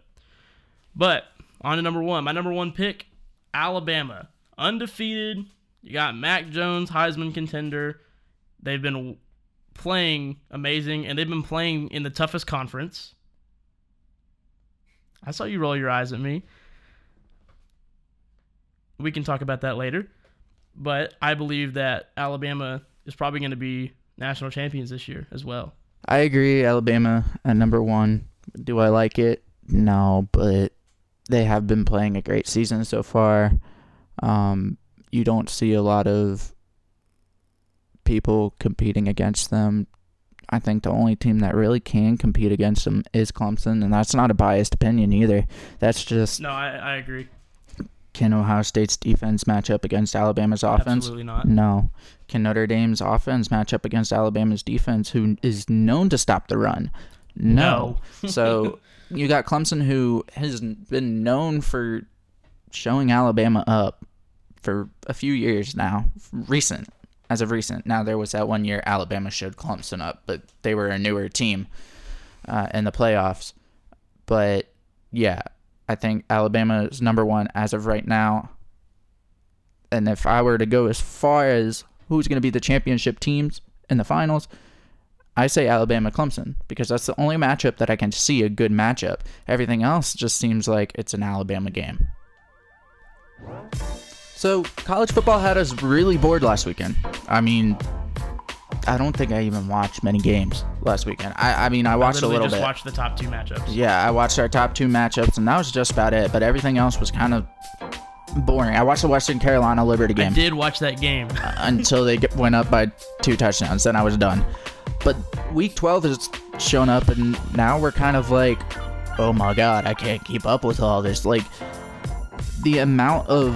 but on to number one. My number one pick, Alabama. Undefeated. You got Mac Jones, Heisman contender. They've been playing amazing, and they've been playing in the toughest conference. I saw you roll your eyes at me. We can talk about that later. But I believe that Alabama is probably going to be national champions this year as well. I agree. Alabama at number one. Do I like it? No, but they have been playing a great season so far. Um, you don't see a lot of people competing against them. I think the only team that really can compete against them is Clemson, and that's not a biased opinion either. That's just No, I, I agree. Can Ohio State's defense match up against Alabama's offense? Absolutely not. No. Can Notre Dame's offense match up against Alabama's defense, who is known to stop the run? No. No. so you got Clemson, who has been known for showing Alabama up for a few years now, recent, as of recent. Now there was that one year Alabama showed Clemson up, but they were a newer team uh, in the playoffs. But yeah, I think Alabama is number one as of right now. And if I were to go as far as who's going to be the championship teams in the finals, I say Alabama Clemson because that's the only matchup that I can see a good matchup. Everything else just seems like it's an Alabama game. So, college football had us really bored last weekend. I mean, I don't think I even watched many games last weekend. I, I mean, I watched a little just bit. watched the top two matchups. Yeah, I watched our top two matchups, and that was just about it. But everything else was kind of boring. I watched the Western Carolina Liberty game. I did watch that game. until they get- went up by two touchdowns. Then I was done. But week 12 has shown up, and now we're kind of like, oh my god, I can't keep up with all this. Like, the amount of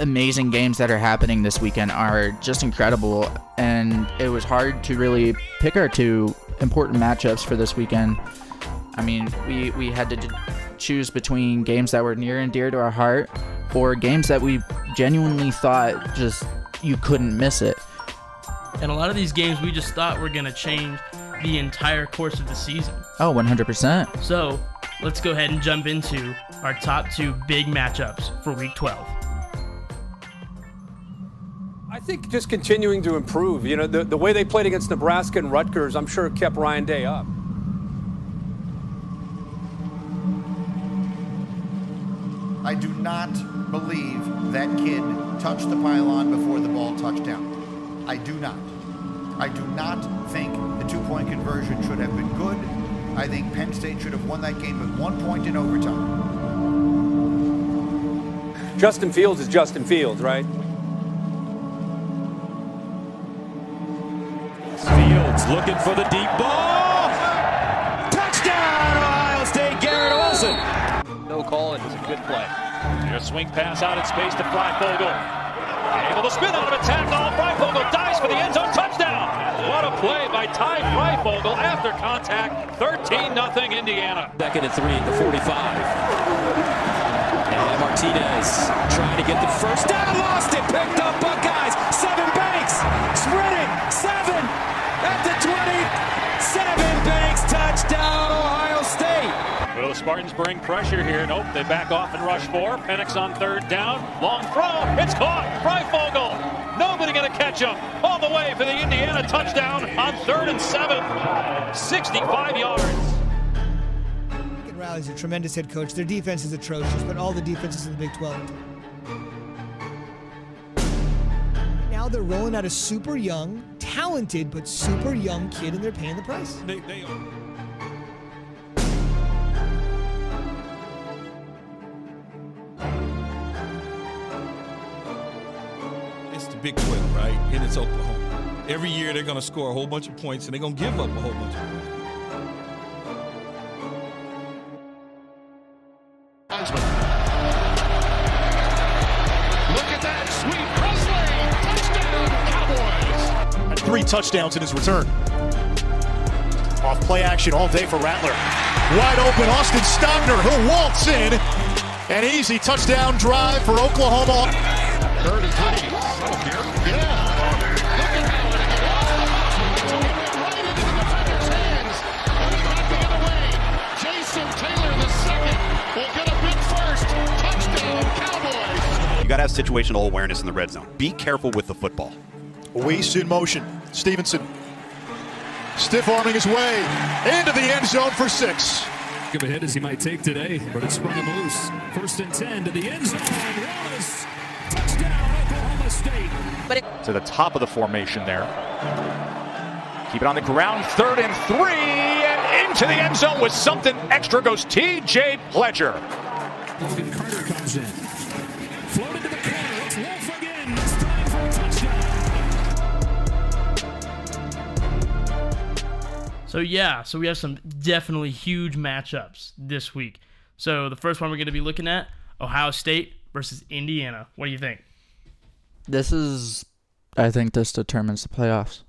amazing games that are happening this weekend are just incredible, and it was hard to really pick our two important matchups for this weekend. I mean, we, we had to d- choose between games that were near and dear to our heart or games that we genuinely thought just you couldn't miss it. And a lot of these games we just thought were going to change the entire course of the season. Oh, 100%. So let's go ahead and jump into our top two big matchups for week 12. I think just continuing to improve. You know, the, the way they played against Nebraska and Rutgers, I'm sure kept Ryan Day up. I do not believe that kid touched the pylon before the ball touched down. I do not. I do not think the two point conversion should have been good. I think Penn State should have won that game with one point in overtime. Justin Fields is Justin Fields, right? Fields looking for the deep ball. Touchdown, Ohio State, Garrett Wilson. No call, it was a good play. Your swing pass out in space to Fryfogle. Able to spin out of a tackle. Fryfogle dives for the end zone touchdown. What a play by Ty Fryfogle after contact. 13-0 Indiana. Second and three at the 45. And Martinez trying to get the first down. Lost it. Picked up Buckeyes. Spartans bring pressure here? Nope, they back off and rush four. Penix on third down. Long throw. It's caught. Fryfogle. Nobody going to catch him. All the way for the Indiana touchdown on third and seven. 65 yards. Lincoln Riley's a tremendous head coach. Their defense is atrocious, but all the defenses in the Big 12. Now they're rolling out a super young, talented, but super young kid, and they're paying the price. They, they are. Big 12, right? And it's Oklahoma. Every year they're going to score a whole bunch of points and they're going to give up a whole bunch of points. Look at that sweep. Presley. Touchdown, Cowboys. Had three touchdowns in his return. Off play action all day for Rattler. Wide open, Austin Stogner. He'll waltz in. An easy touchdown drive for Oklahoma. Third and three. Yeah. Jason Taylor, the second, will get a big first. Touchdown, Cowboys. You got to have situational awareness in the red zone. Be careful with the football. Weiss in motion. Stevenson stiff arming his way into the end zone for six. Give a hit as he might take today, but it sprung him loose. First and 10 to the end zone. Wallace, touchdown, Oklahoma State. to the top of the formation there. Keep it on the ground, third and three, and into the end zone with something extra goes T.J. Pledger. Logan Carter comes in. Floated to the corner. It's Wolf again. This time for a touchdown. So yeah, so we have some definitely huge matchups this week. So the first one we're going to be looking at Ohio State versus Indiana. What do you think? This is, I think, this determines the playoffs.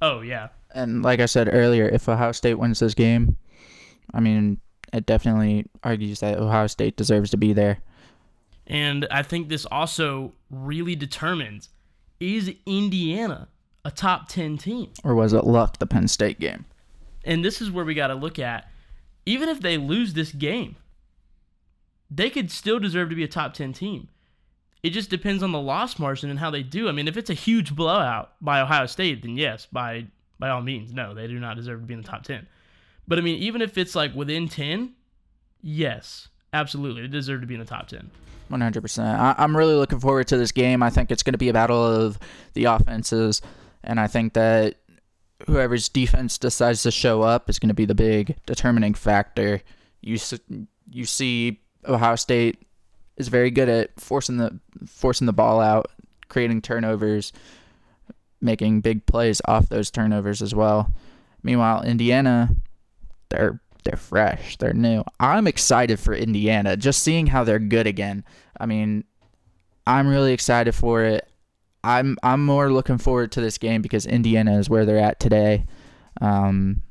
Oh yeah, And like I said earlier, if Ohio State wins this game, I mean, it definitely argues that Ohio State deserves to be there. and I think this also really determines is Indiana a top 10 team? Or was it luck, the Penn State game? And this is where we got to look at even if they lose this game, they could still deserve to be a top 10 team. It just depends on the loss margin and how they do. I mean, if it's a huge blowout by Ohio State, then yes, by by all means, no, they do not deserve to be in the top 10. But I mean, even if it's like within 10, yes, absolutely, they deserve to be in the top 10. 100%. I, I'm really looking forward to this game. I think it's going to be a battle of the offenses, and I think that whoever's defense decides to show up is going to be the big determining factor. You you see Ohio State is very good at forcing the forcing the ball out, creating turnovers, making big plays off those turnovers as well. Meanwhile, Indiana, they're they're fresh, they're new. I'm excited for Indiana, just seeing how they're good again. I mean, I'm really excited for it. I'm I'm more looking forward to this game because Indiana is where they're at today. Um,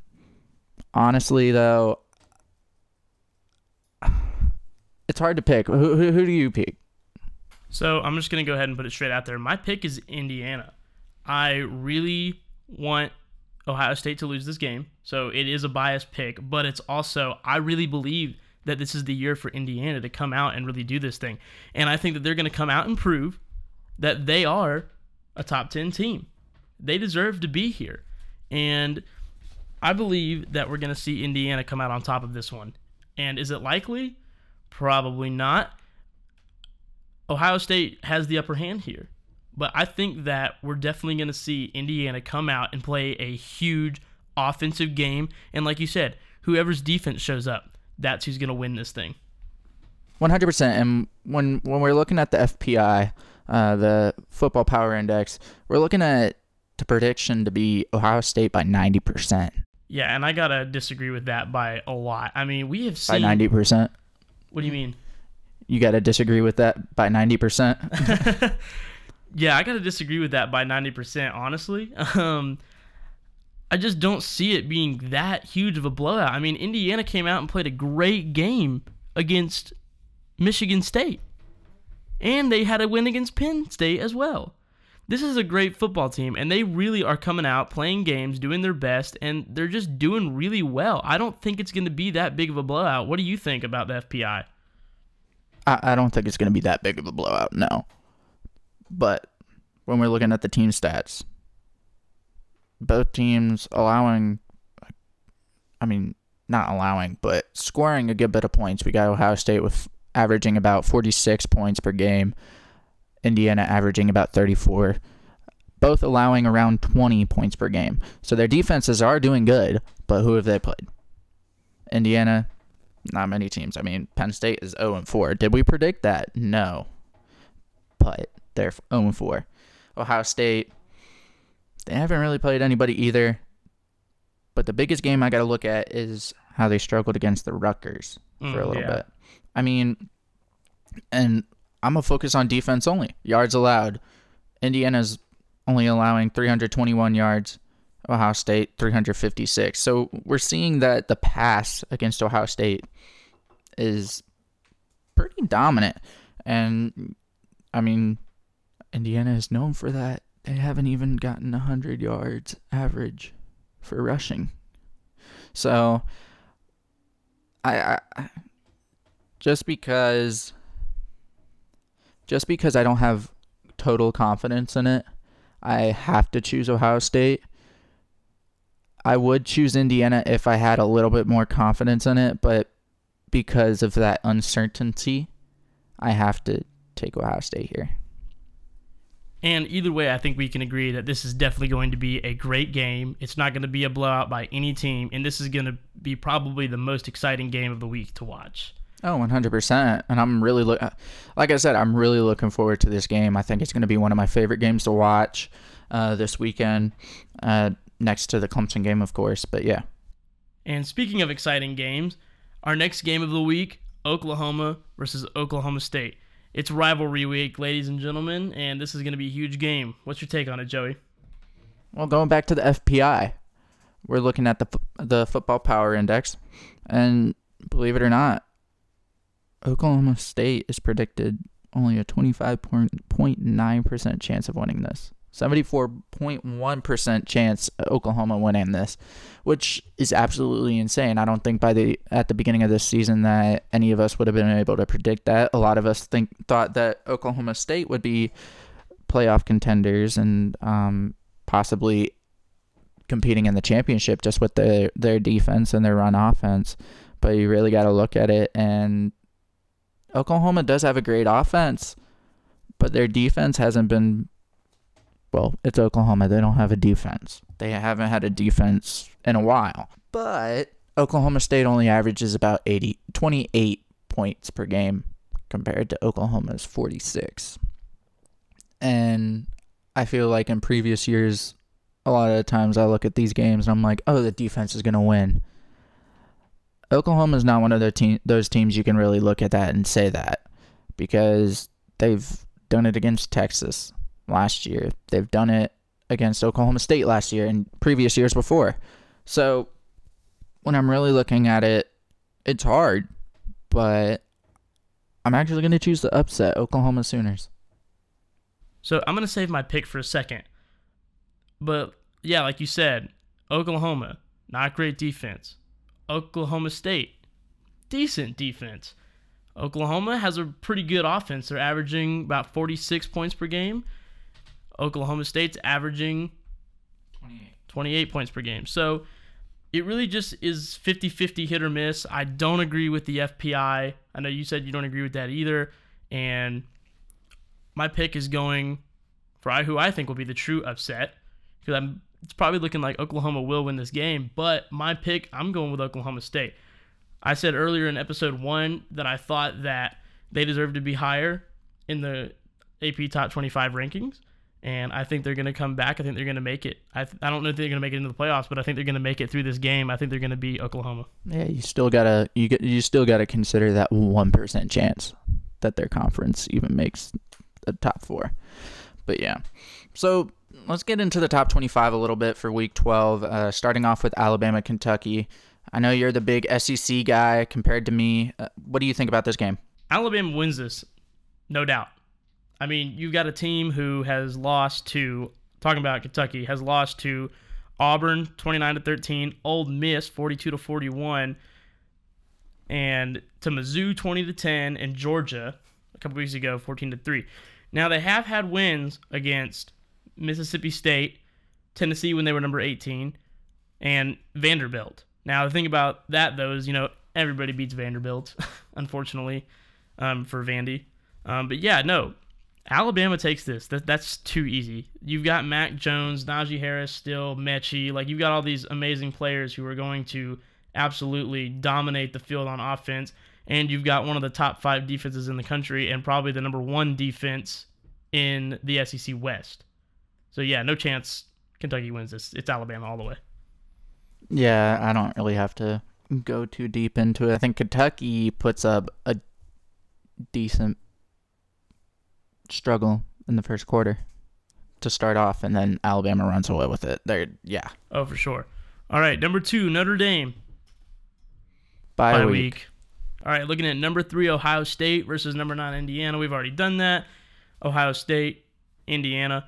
honestly, though, it's hard to pick. Who, who, who do you pick? So I'm just gonna go ahead and put it straight out there. My pick is Indiana. I really want Ohio State to lose this game, so it is a biased pick. But it's also I really believe that this is the year for Indiana to come out and really do this thing, and I think that they're gonna come out and prove that they are a top 10 team. They deserve to be here. And I believe that we're going to see Indiana come out on top of this one. And is it likely? Probably not. Ohio State has the upper hand here. But I think that we're definitely going to see Indiana come out and play a huge offensive game. And like you said, whoever's defense shows up, that's who's going to win this thing. 100%. And when when we're looking at the FPI, uh, the Football Power Index, we're looking at the prediction to be Ohio State by 90%. Yeah, and I got to disagree with that by a lot. I mean, we have seen. By 90%? What do you mean? You got to disagree with that by 90%? yeah, I got to disagree with that by 90%, honestly. Um, I just don't see it being that huge of a blowout. I mean, Indiana came out and played a great game against Michigan State and they had a win against Penn State as well. This is a great football team, and they really are coming out, playing games, doing their best, and they're just doing really well. I don't think it's going to be that big of a blowout. What do you think about the FPI? I, I don't think it's going to be that big of a blowout, no. But when we're looking at the team stats, both teams allowing, I mean, not allowing, but scoring a good bit of points. We got Ohio State with averaging about 46 points per game, Indiana averaging about 34, both allowing around 20 points per game. So their defenses are doing good, but who have they played? Indiana, not many teams. I mean, Penn State is 0 and 4. Did we predict that? No. But they're 0 and 4. Ohio State, they haven't really played anybody either. But the biggest game I got to look at is how they struggled against the Rutgers for mm, a little yeah. bit. I mean, and I'm gonna focus on defense only. Yards allowed. Indiana's only allowing 321 yards. Ohio State 356. So we're seeing that the pass against Ohio State is pretty dominant. And I mean, Indiana is known for that. They haven't even gotten 100 yards average for rushing. So I, I just because just because I don't have total confidence in it, I have to choose Ohio State. I would choose Indiana if I had a little bit more confidence in it, but because of that uncertainty, I have to take Ohio State here. And either way, I think we can agree that this is definitely going to be a great game. It's not going to be a blowout by any team, and this is going to be probably the most exciting game of the week to watch. Oh, 100%. And I'm really, lo- like I said, I'm really looking forward to this game. I think it's going to be one of my favorite games to watch uh, this weekend, uh, next to the Clemson game, of course. But yeah. And speaking of exciting games, our next game of the week Oklahoma versus Oklahoma State. It's rivalry week, ladies and gentlemen, and this is going to be a huge game. What's your take on it, Joey? Well, going back to the FPI, we're looking at the the football power index, and believe it or not, Oklahoma State is predicted only a 25.9% chance of winning this. 74.1% chance Oklahoma winning this, which is absolutely insane. I don't think by the at the beginning of this season that any of us would have been able to predict that. A lot of us think thought that Oklahoma State would be playoff contenders and um, possibly competing in the championship just with their their defense and their run offense. But you really got to look at it and Oklahoma does have a great offense, but their defense hasn't been well, it's Oklahoma. They don't have a defense. They haven't had a defense in a while. But Oklahoma State only averages about 80 28 points per game compared to Oklahoma's 46. And I feel like in previous years a lot of times I look at these games and I'm like, "Oh, the defense is going to win." Oklahoma is not one of te- those teams you can really look at that and say that because they've done it against Texas last year. They've done it against Oklahoma State last year and previous years before. So when I'm really looking at it, it's hard, but I'm actually going to choose the upset Oklahoma Sooners. So I'm going to save my pick for a second. But yeah, like you said, Oklahoma, not great defense. Oklahoma State, decent defense. Oklahoma has a pretty good offense. They're averaging about 46 points per game. Oklahoma State's averaging 28, 28 points per game. So it really just is 50 50 hit or miss. I don't agree with the FPI. I know you said you don't agree with that either. And my pick is going for who I think will be the true upset because I'm it's probably looking like Oklahoma will win this game, but my pick, I'm going with Oklahoma State. I said earlier in episode 1 that I thought that they deserve to be higher in the AP top 25 rankings and I think they're going to come back. I think they're going to make it. I, th- I don't know if they're going to make it into the playoffs, but I think they're going to make it through this game. I think they're going to beat Oklahoma. Yeah, you still gotta you get you still gotta consider that one percent chance that their conference even makes the top four. But yeah, so let's get into the top twenty-five a little bit for Week Twelve. Uh, starting off with Alabama, Kentucky. I know you're the big SEC guy compared to me. Uh, what do you think about this game? Alabama wins this, no doubt. I mean, you've got a team who has lost to talking about Kentucky has lost to Auburn 29 to 13, Old Miss 42 to 41, and to Mizzou 20 to 10, and Georgia a couple weeks ago 14 to 3. Now they have had wins against Mississippi State, Tennessee when they were number 18, and Vanderbilt. Now the thing about that though is you know everybody beats Vanderbilt, unfortunately, um, for Vandy. Um, but yeah, no, Alabama takes this. That that's too easy. You've got Mac Jones, Najee Harris, still Mechie. Like you've got all these amazing players who are going to absolutely dominate the field on offense. And you've got one of the top five defenses in the country and probably the number one defense in the SEC West. So yeah, no chance Kentucky wins this. It's Alabama all the way. Yeah, I don't really have to go too deep into it. I think Kentucky puts up a decent struggle in the first quarter to start off, and then Alabama runs away with it. They're yeah. Oh, for sure. All right, number two, Notre Dame. Bye, Bye week. week. All right, looking at number three, Ohio State versus number nine, Indiana. We've already done that. Ohio State, Indiana.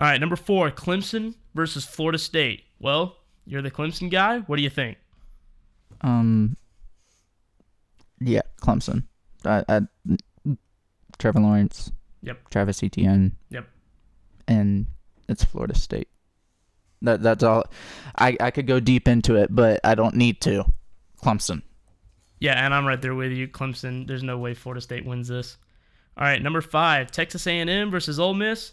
All right, number four, Clemson versus Florida State. Well, you're the Clemson guy. What do you think? Um. Yeah, Clemson. I, I, Trevor Lawrence. Yep. Travis Etienne. Yep. And it's Florida State. That that's all. I I could go deep into it, but I don't need to. Clemson. Yeah, and I'm right there with you, Clemson. There's no way Florida State wins this. All right, number five, Texas A&M versus Ole Miss.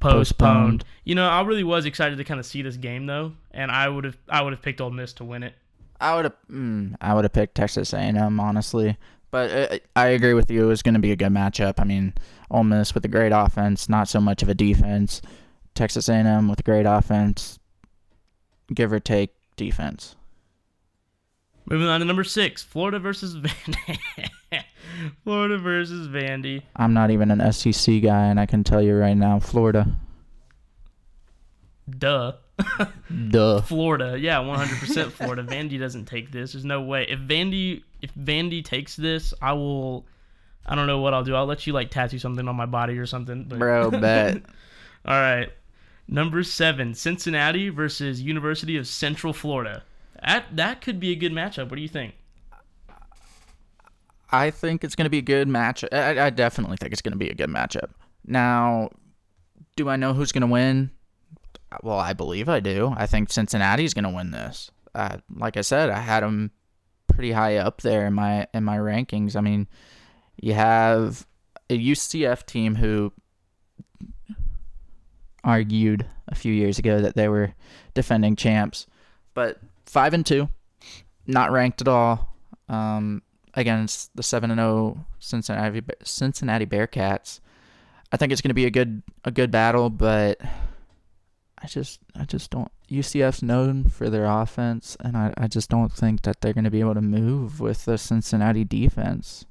Postponed. You know, I really was excited to kind of see this game though, and I would have I would have picked Ole Miss to win it. I would have mm, I would have picked Texas A&M honestly, but uh, I agree with you. It was going to be a good matchup. I mean, Ole Miss with a great offense, not so much of a defense. Texas A&M with a great offense, give or take defense. Moving on to number six, Florida versus Vandy. Florida versus Vandy. I'm not even an SEC guy, and I can tell you right now, Florida. Duh. Duh. Florida, yeah, 100% Florida. Vandy doesn't take this. There's no way. If Vandy, if Vandy takes this, I will. I don't know what I'll do. I'll let you like tattoo something on my body or something. But... Bro, bet. All right. Number seven, Cincinnati versus University of Central Florida. That that could be a good matchup. What do you think? I think it's going to be a good match. I, I definitely think it's going to be a good matchup. Now, do I know who's going to win? Well, I believe I do. I think Cincinnati's going to win this. Uh, like I said, I had them pretty high up there in my in my rankings. I mean, you have a UCF team who argued a few years ago that they were defending champs, but five and two, not ranked at all. Um, against the seven and zero Cincinnati Cincinnati Bearcats. I think it's going to be a good a good battle, but I just I just don't. UCF's known for their offense, and I, I just don't think that they're going to be able to move with the Cincinnati defense.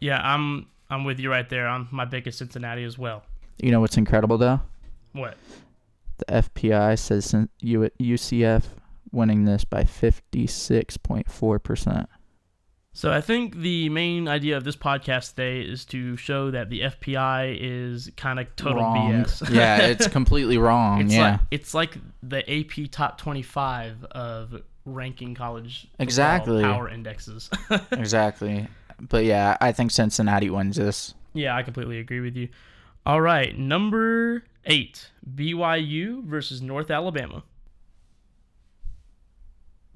Yeah, I'm I'm with you right there. I'm my biggest Cincinnati as well. You know what's incredible though? What? The FPI says UCF winning this by 56.4%. So I think the main idea of this podcast today is to show that the FPI is kind of total wrong. BS. yeah, it's completely wrong. It's yeah. Like, it's like the AP top 25 of ranking college exactly power indexes. exactly. But yeah, I think Cincinnati wins this. Yeah, I completely agree with you. All right, number 8, BYU versus North Alabama.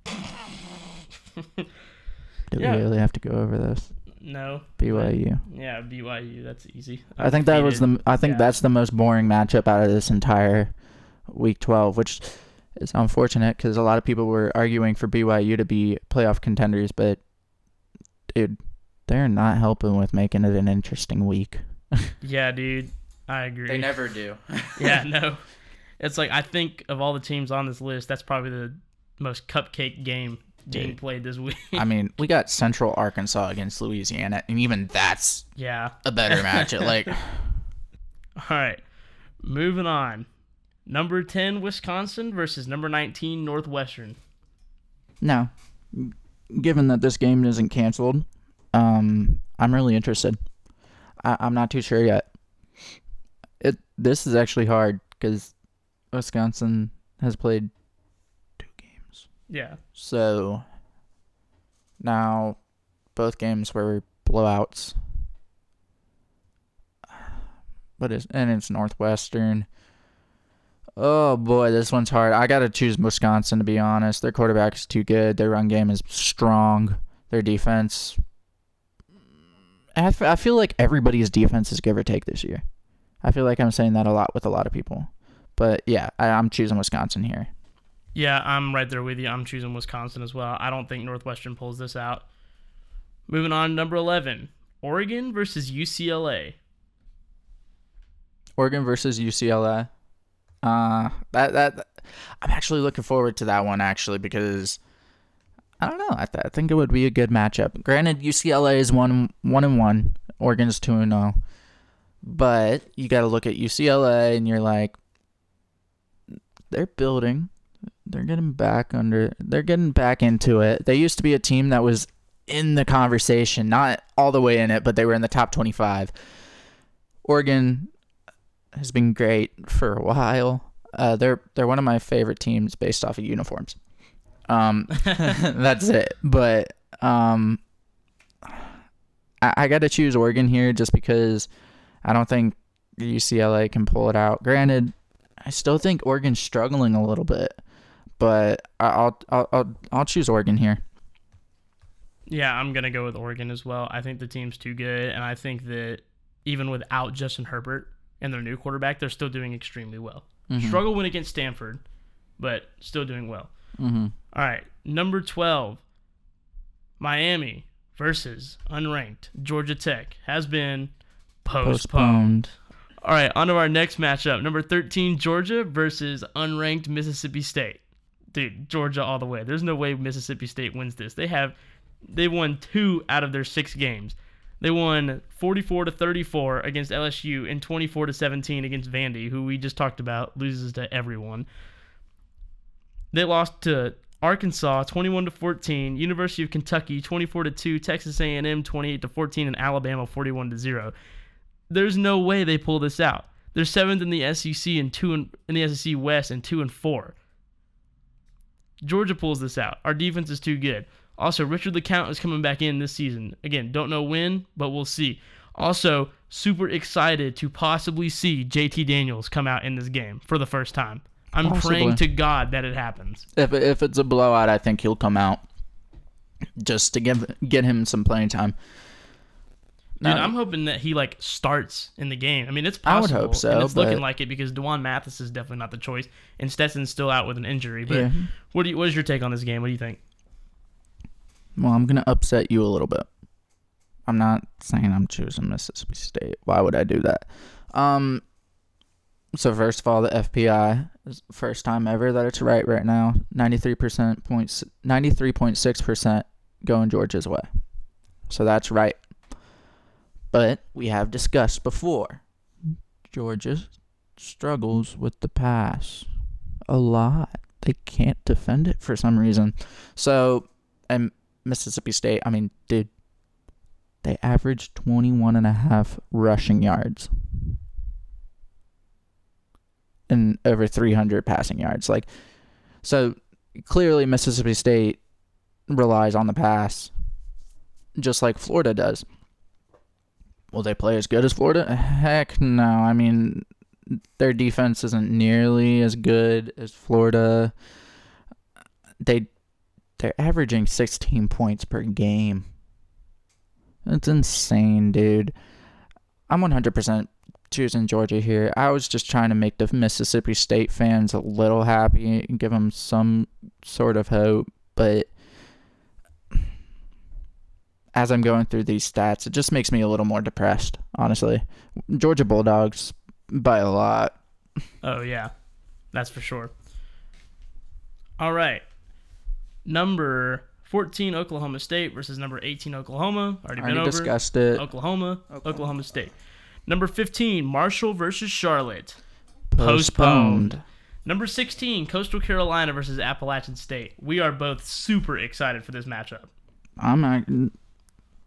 Do Yeah. we really have to go over this? No. BYU. Yeah, BYU. That's easy. I think that was the. I think Yeah. that's the most boring matchup out of this entire week 12, which is unfortunate because a lot of people were arguing for BYU to be playoff contenders, but dude, they're not helping with making it an interesting week. Yeah, dude. I agree. They never do. yeah, no. It's like I think of all the teams on this list, that's probably the most cupcake game being Dude. played this week. I mean, we got Central Arkansas against Louisiana, and even that's yeah, a better matchup. Like, all right, moving on. Number ten, Wisconsin versus number nineteen, Northwestern. Now, given that this game isn't canceled, um, I'm really interested. I, I'm not too sure yet. It this is actually hard because Wisconsin has played Yeah, So now both games were blowouts. But it's and it's Northwestern. Oh boy, this one's hard. I gotta choose Wisconsin to be honest. Their quarterback is too good. Their run game is strong. Their defense. I feel like everybody's defense is give or take this year. I feel like I'm saying that a lot with a lot of people. But yeah, I, I'm choosing Wisconsin here. Yeah, I'm right there with you. I'm choosing Wisconsin as well. I don't think Northwestern pulls this out. Moving on, number eleven, Oregon versus UCLA. Oregon versus UCLA. Uh, that that I'm actually looking forward to that one actually because I don't know. I, th- I think it would be a good matchup. Granted, UCLA is one one and one. Oregon's two and zero. But you got to look at UCLA and you're like, they're building. They're getting back under. They're getting back into it. They used to be a team that was in the conversation, not all the way in it, but they were in the top 25. Oregon has been great for a while. Uh, they're they're one of my favorite teams based off of uniforms. Um, that's it. But um, I, I got to choose Oregon here just because I don't think UCLA can pull it out. Granted, I still think Oregon's struggling a little bit, but I'll I'll I'll, I'll choose Oregon here. Yeah, I'm gonna go with Oregon as well. I think the team's too good, and I think that even without Justin Herbert and their new quarterback, they're still doing extremely well. Mhm. Struggle win against Stanford, but still doing well. Mhm. All right, number twelve, Miami versus unranked Georgia Tech has been postponed. Postponed. All right, on to our next matchup. Number 13, Georgia versus unranked Mississippi State. Dude, Georgia all the way. There's no way Mississippi State wins this. They have they won 2 out of their 6 games. They won 44 to 34 against LSU and 24 to 17 against Vandy, who we just talked about loses to everyone. They lost to Arkansas 21 to 14, University of Kentucky 24 to 2, Texas A&M 28 to 14 and Alabama 41 to 0 there's no way they pull this out. They're seventh in the SEC and two in, in the SEC West and two and four. Georgia pulls this out. Our defense is too good. Also, Richard LeCounte is coming back in this season. Again, don't know when, but we'll see. Also, super excited to possibly see JT Daniels come out in this game for the first time. I'm Possibly. praying to God that it happens. If if it's a blowout, I think he'll come out just to give get him some playing time. Dude, I'm hoping that he like starts in the game. I mean, it's I would possible. hope so, and it's looking like it because D'Wan Mathis is definitely not the choice, and Stetson's still out with an injury. But Yeah. what do you, what is your take on this game? What do you think? Well, I'm gonna upset you a little bit. I'm not saying I'm choosing Mississippi State. Why would I do that? Um. So first of all, the FPI is the first time ever that it's right right now. Ninety three percent points, ninety three point six percent going Georgia's way. So that's right. But we have discussed before. Georgia struggles with the pass a lot. They can't defend it for some reason. So, and Mississippi State, I mean, dude, they averaged 21 and a half rushing yards and over 300 passing yards. Like, so clearly Mississippi State relies on the pass just like Florida does. Will they play as good as Florida? Heck no. I mean, their defense isn't nearly as good as Florida. They they're averaging 16 points per game. That's insane, dude. I'm 100% choosing Georgia here. I was just trying to make the Mississippi State fans a little happy and give them some sort of hope, but as I'm going through these stats, it just makes me a little more depressed, honestly. Georgia Bulldogs by a lot. Oh yeah, that's for sure. All right, number 14 Oklahoma State versus number 18 Oklahoma. Already been Already over. discussed it. Oklahoma, Oklahoma, State. Number 15 Marshall versus Charlotte. Postponed. Number 16 Coastal Carolina versus Appalachian State. We are both super excited for this matchup. I'm ac-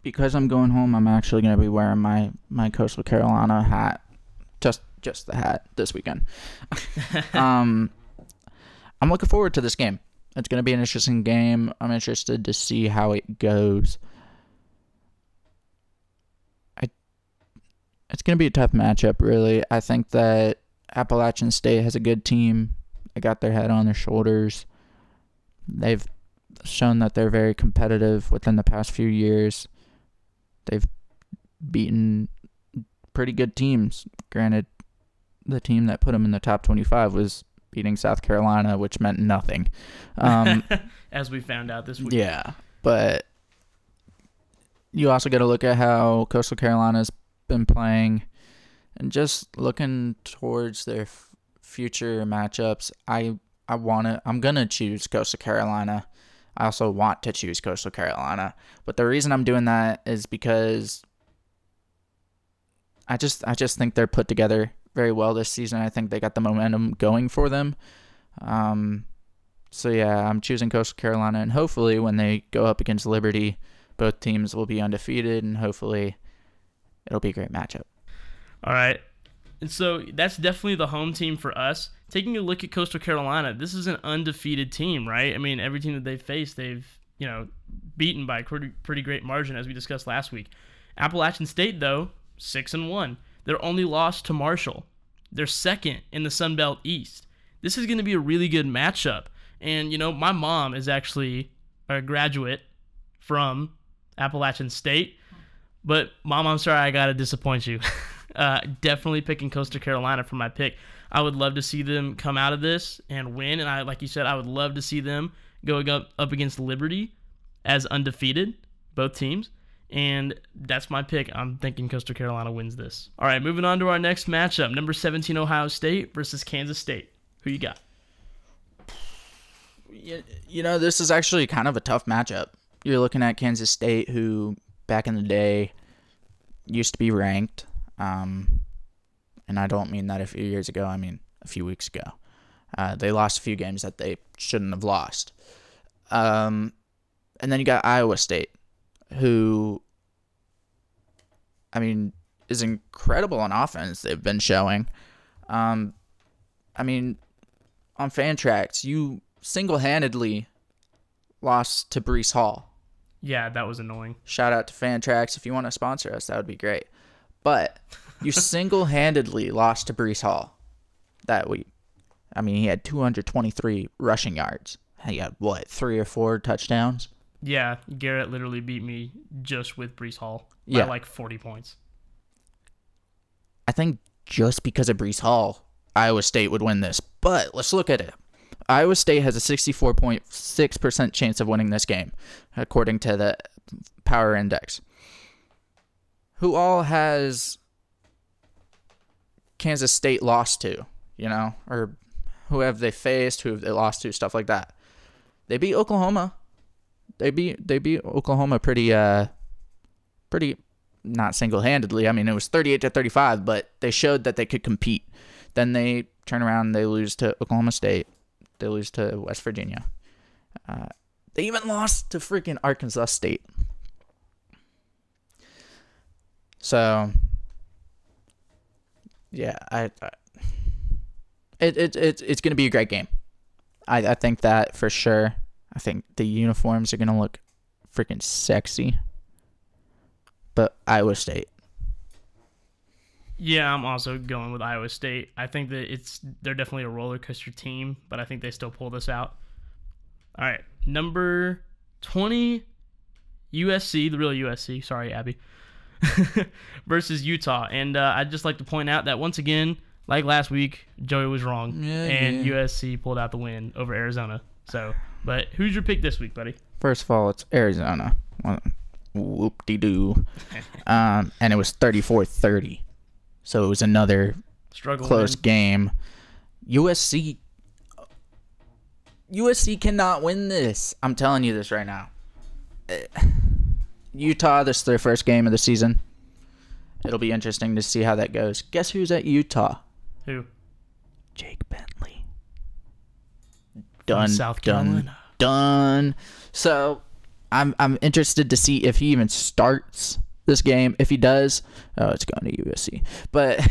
because I'm going home. I'm actually going to be wearing my my Coastal Carolina hat, just just the hat this weekend. um, I'm looking forward to this game. It's going to be an interesting game. I'm interested to see how it goes. I, it's going to be a tough matchup, really. I think that Appalachian State has a good team. They got their head on their shoulders. They've shown that they're very competitive within the past few years. They've beaten pretty good teams. Granted, the team that put them in the top 25 was beating South Carolina, which meant nothing. Um, As we found out this week. yeah, but you also got to look at how Coastal Carolina's been playing, and just looking towards their f- future matchups. I I want to. I'm gonna choose Coastal Carolina. I also want to choose Coastal Carolina, but the reason I'm doing that is because I just I just think they're put together very well this season. I think they got the momentum going for them. Um, so yeah, I'm choosing Coastal Carolina, and hopefully when they go up against Liberty, both teams will be undefeated, and hopefully it'll be a great matchup. All right. And so that's definitely the home team for us. Taking a look at Coastal Carolina, this is an undefeated team, right? I mean, every team that they've faced, they've, you know, beaten by a pretty, pretty great margin, as we discussed last week. Appalachian State, though, 6 and 1. They're only lost to Marshall. They're second in the Sun Belt East. This is going to be a really good matchup. And, you know, my mom is actually a graduate from Appalachian State. But, mom, I'm sorry I got to disappoint you. uh, definitely picking Coastal Carolina for my pick. I would love to see them come out of this and win. And I, like you said, I would love to see them going up, up against Liberty as undefeated, both teams. And that's my pick. I'm thinking Coastal Carolina wins this. All right, moving on to our next matchup. Number 17 Ohio State versus Kansas State. Who you got? You, know, this is actually kind of a tough matchup. You're looking at Kansas State, who back in the day used to be ranked. Um, and I don't mean that a few years ago, I mean a few weeks ago. Uh, they lost a few games that they shouldn't have lost. Um, and then you got Iowa State, who, I mean, is incredible on offense. They've been showing. Um, I mean, on Fantrax, you single-handedly lost to Breece Hall. Yeah, that was annoying. Shout out to Fantrax if you want to sponsor us, that would be great. But you single-handedly lost to Breece Hall that week. I mean, he had 223 rushing yards. He had what, three or four touchdowns? Yeah, Garrett literally beat me just with Breece Hall by Yeah. like 40 points. I think just because of Breece Hall, Iowa State would win this. But let's look at it. Iowa State has a 64.6% chance of winning this game, according to the Power Index. Who all has Kansas State lost to, you know, or who have they faced, who have they lost to, stuff like that. They beat Oklahoma. They beat they beat Oklahoma pretty uh pretty not single-handedly. I mean, it was 38 to 35, but they showed that they could compete. Then they turn around they lose to Oklahoma State. They lose to West Virginia. Uh, they even lost to freaking Arkansas State. So, yeah, I, I it, it, it it's going to be a great game. I, I think that for sure. I think the uniforms are going to look freaking sexy. But Iowa State. Yeah, I'm also going with Iowa State. I think that it's they're definitely a roller coaster team, but I think they still pull this out. All right, number 20 USC, the real USC, sorry Abby. versus Utah. And uh, I'd just like to point out that once again, like last week, Joey was wrong Yeah, and yeah. USC pulled out the win over Arizona. So, but who's your pick this week, buddy? First of all, it's Arizona. Whoop de doo. um, and it was 34 30. So it was another Struggle close win. game. USC. USC cannot win this. I'm telling you this right now. Utah, this is their first game of the season. It'll be interesting to see how that goes. Guess who's at Utah? Who? Jake Bentley. Done. South done. Carolina. Done. So I'm I'm interested to see if he even starts this game. If he does, oh, it's going to USC. But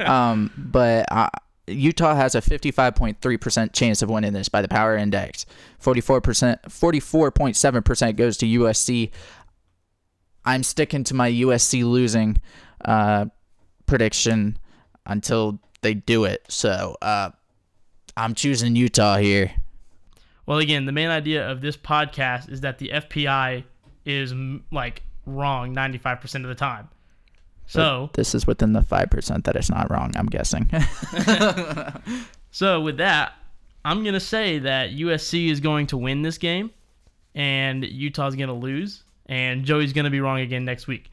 um, but uh, Utah has a 55.3% chance of winning this by the Power Index. 44%, 44.7% goes to USC. I'm sticking to my USC losing uh, prediction until they do it. So uh, I'm choosing Utah here. Well, again, the main idea of this podcast is that the FPI is like wrong 95% of the time. So, But this is within the 5% that it's not wrong, I'm guessing. so with that, I'm going to say that USC is going to win this game and Utah's going to lose and Joey's going to be wrong again next week.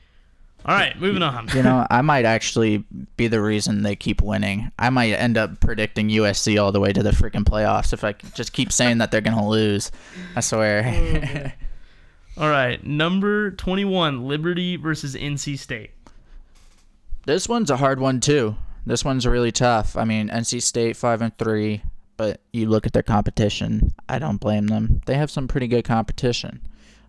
All right, moving on. you know, I might actually be the reason they keep winning. I might end up predicting USC all the way to the freaking playoffs if I just keep saying that they're going to lose. I swear. All right, number 21, Liberty versus NC State. This one's a hard one too. This one's really tough. I mean, NC State five and three, but you look at their competition. I don't blame them. They have some pretty good competition.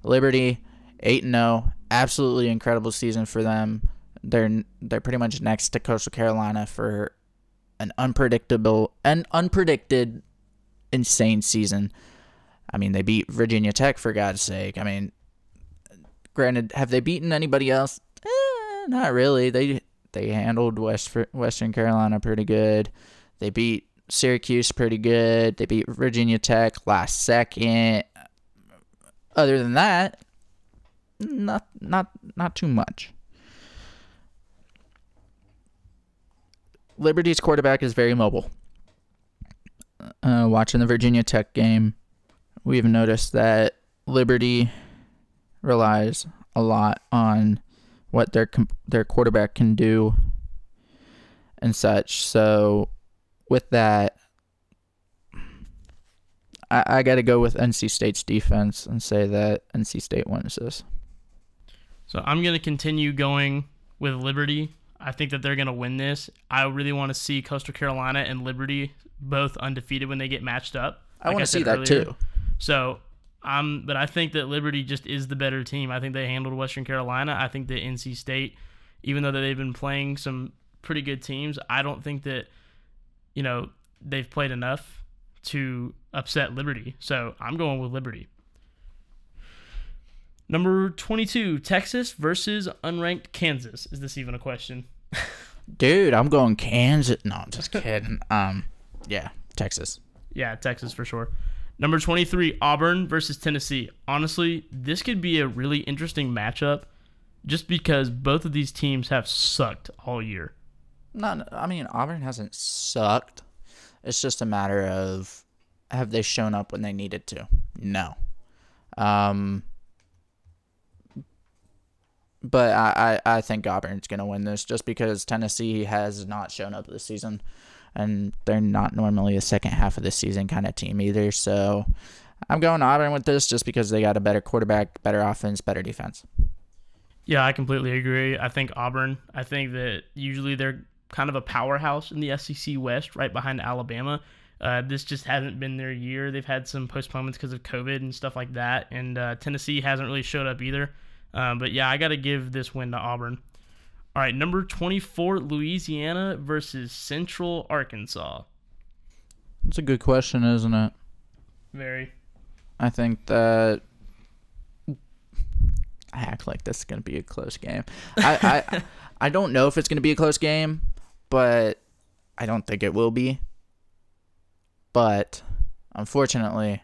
Liberty eight and zero, absolutely incredible season for them. They're they're pretty much next to Coastal Carolina for an unpredictable and unpredicted, insane season. I mean, they beat Virginia Tech for God's sake. I mean, granted, have they beaten anybody else? Eh, not really. They they handled West Western Carolina pretty good. They beat Syracuse pretty good. They beat Virginia Tech last second. Other than that, not not not too much. Liberty's quarterback is very mobile. Uh, watching the Virginia Tech game, we've noticed that Liberty relies a lot on what their their quarterback can do and such. So with that, I, I got to go with NC State's defense and say that NC State wins this. So I'm going to continue going with Liberty. I think that they're going to win this. I really want to see Coastal Carolina and Liberty both undefeated when they get matched up. I wanna said see that too. So, um, but I think that Liberty just is the better team. I think they handled Western Carolina. I think that NC State, even though they've been playing some pretty good teams. I don't think that, you know, they've played enough to upset Liberty. So I'm going with Liberty. Number 22, Texas versus unranked Kansas. Is this even a question? Dude, I'm going Kansas. No, I'm just kidding. um, yeah, Texas. Yeah, Texas for sure. Number 23, Auburn versus Tennessee. Honestly, this could be a really interesting matchup just because both of these teams have sucked all year. Not, I mean, Auburn hasn't sucked. It's just a matter of have they shown up when they needed to? No. Um, but I, I, I think Auburn's going to win this just because Tennessee has not shown up this season. And they're not normally a second half of the season kind of team either. So I'm going Auburn with this just because they got a better quarterback, better offense, better defense. Yeah, I completely agree. I think Auburn, I think that usually they're kind of a powerhouse in the SEC West, right behind Alabama. Uh, this just hasn't been their year. They've had some postponements because of COVID and stuff like that. And uh, Tennessee hasn't really showed up either. Um, but yeah, I got to give this win to Auburn. All right, number 24, Louisiana versus Central Arkansas. That's a good question, isn't it? Very. I think that I act like this is going to be a close game. I, I, I don't know if it's going to be a close game, but I don't think it will be. But unfortunately,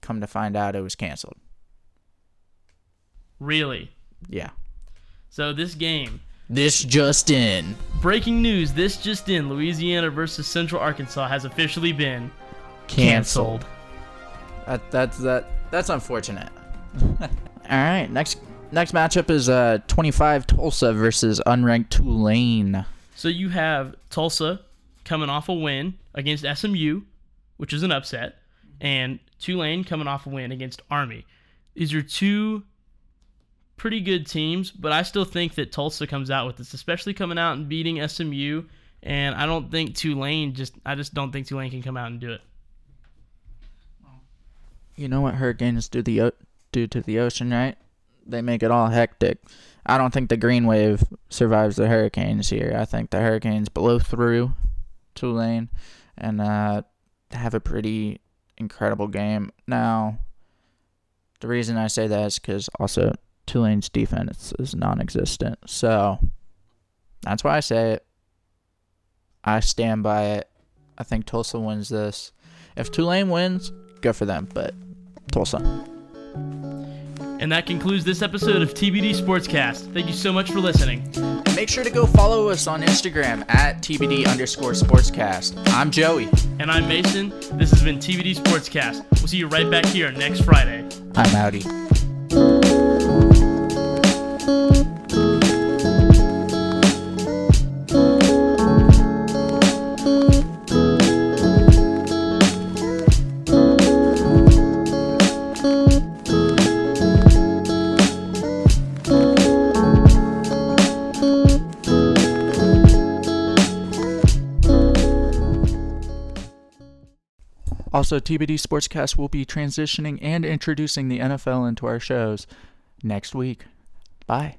come to find out, it was canceled. Really? Yeah. So this game. This just in. Breaking news: This just in: Louisiana versus Central Arkansas has officially been canceled. That, that's that. That's unfortunate. All right, next next matchup is uh 25 Tulsa versus unranked Tulane. So you have Tulsa coming off a win against SMU, which is an upset, and Tulane coming off a win against Army. These are two pretty good teams, but I still think that Tulsa comes out with this, especially coming out and beating SMU. And I don't think Tulane just I just don't think Tulane can come out and do it. You know what hurricanes do the do to the ocean, right? They make it all hectic. I don't think the green wave survives the hurricanes here. I think the hurricanes blow through Tulane and uh, have a pretty incredible game. Now, the reason I say that is because also Tulane's defense is non-existent. So that's why I say it. I stand by it. I think Tulsa wins this. If Tulane wins, good for them. But Tulsa. And that concludes this episode of TBD Sportscast. Thank you so much for listening. And make sure to go follow us on Instagram at TBD underscore sportscast. I'm Joey. And I'm Mason. This has been TBD Sportscast. We'll see you right back here next Friday. I'm Howdy. Also, TBD Sportscast will be transitioning and introducing the NFL into our shows next week. Bye.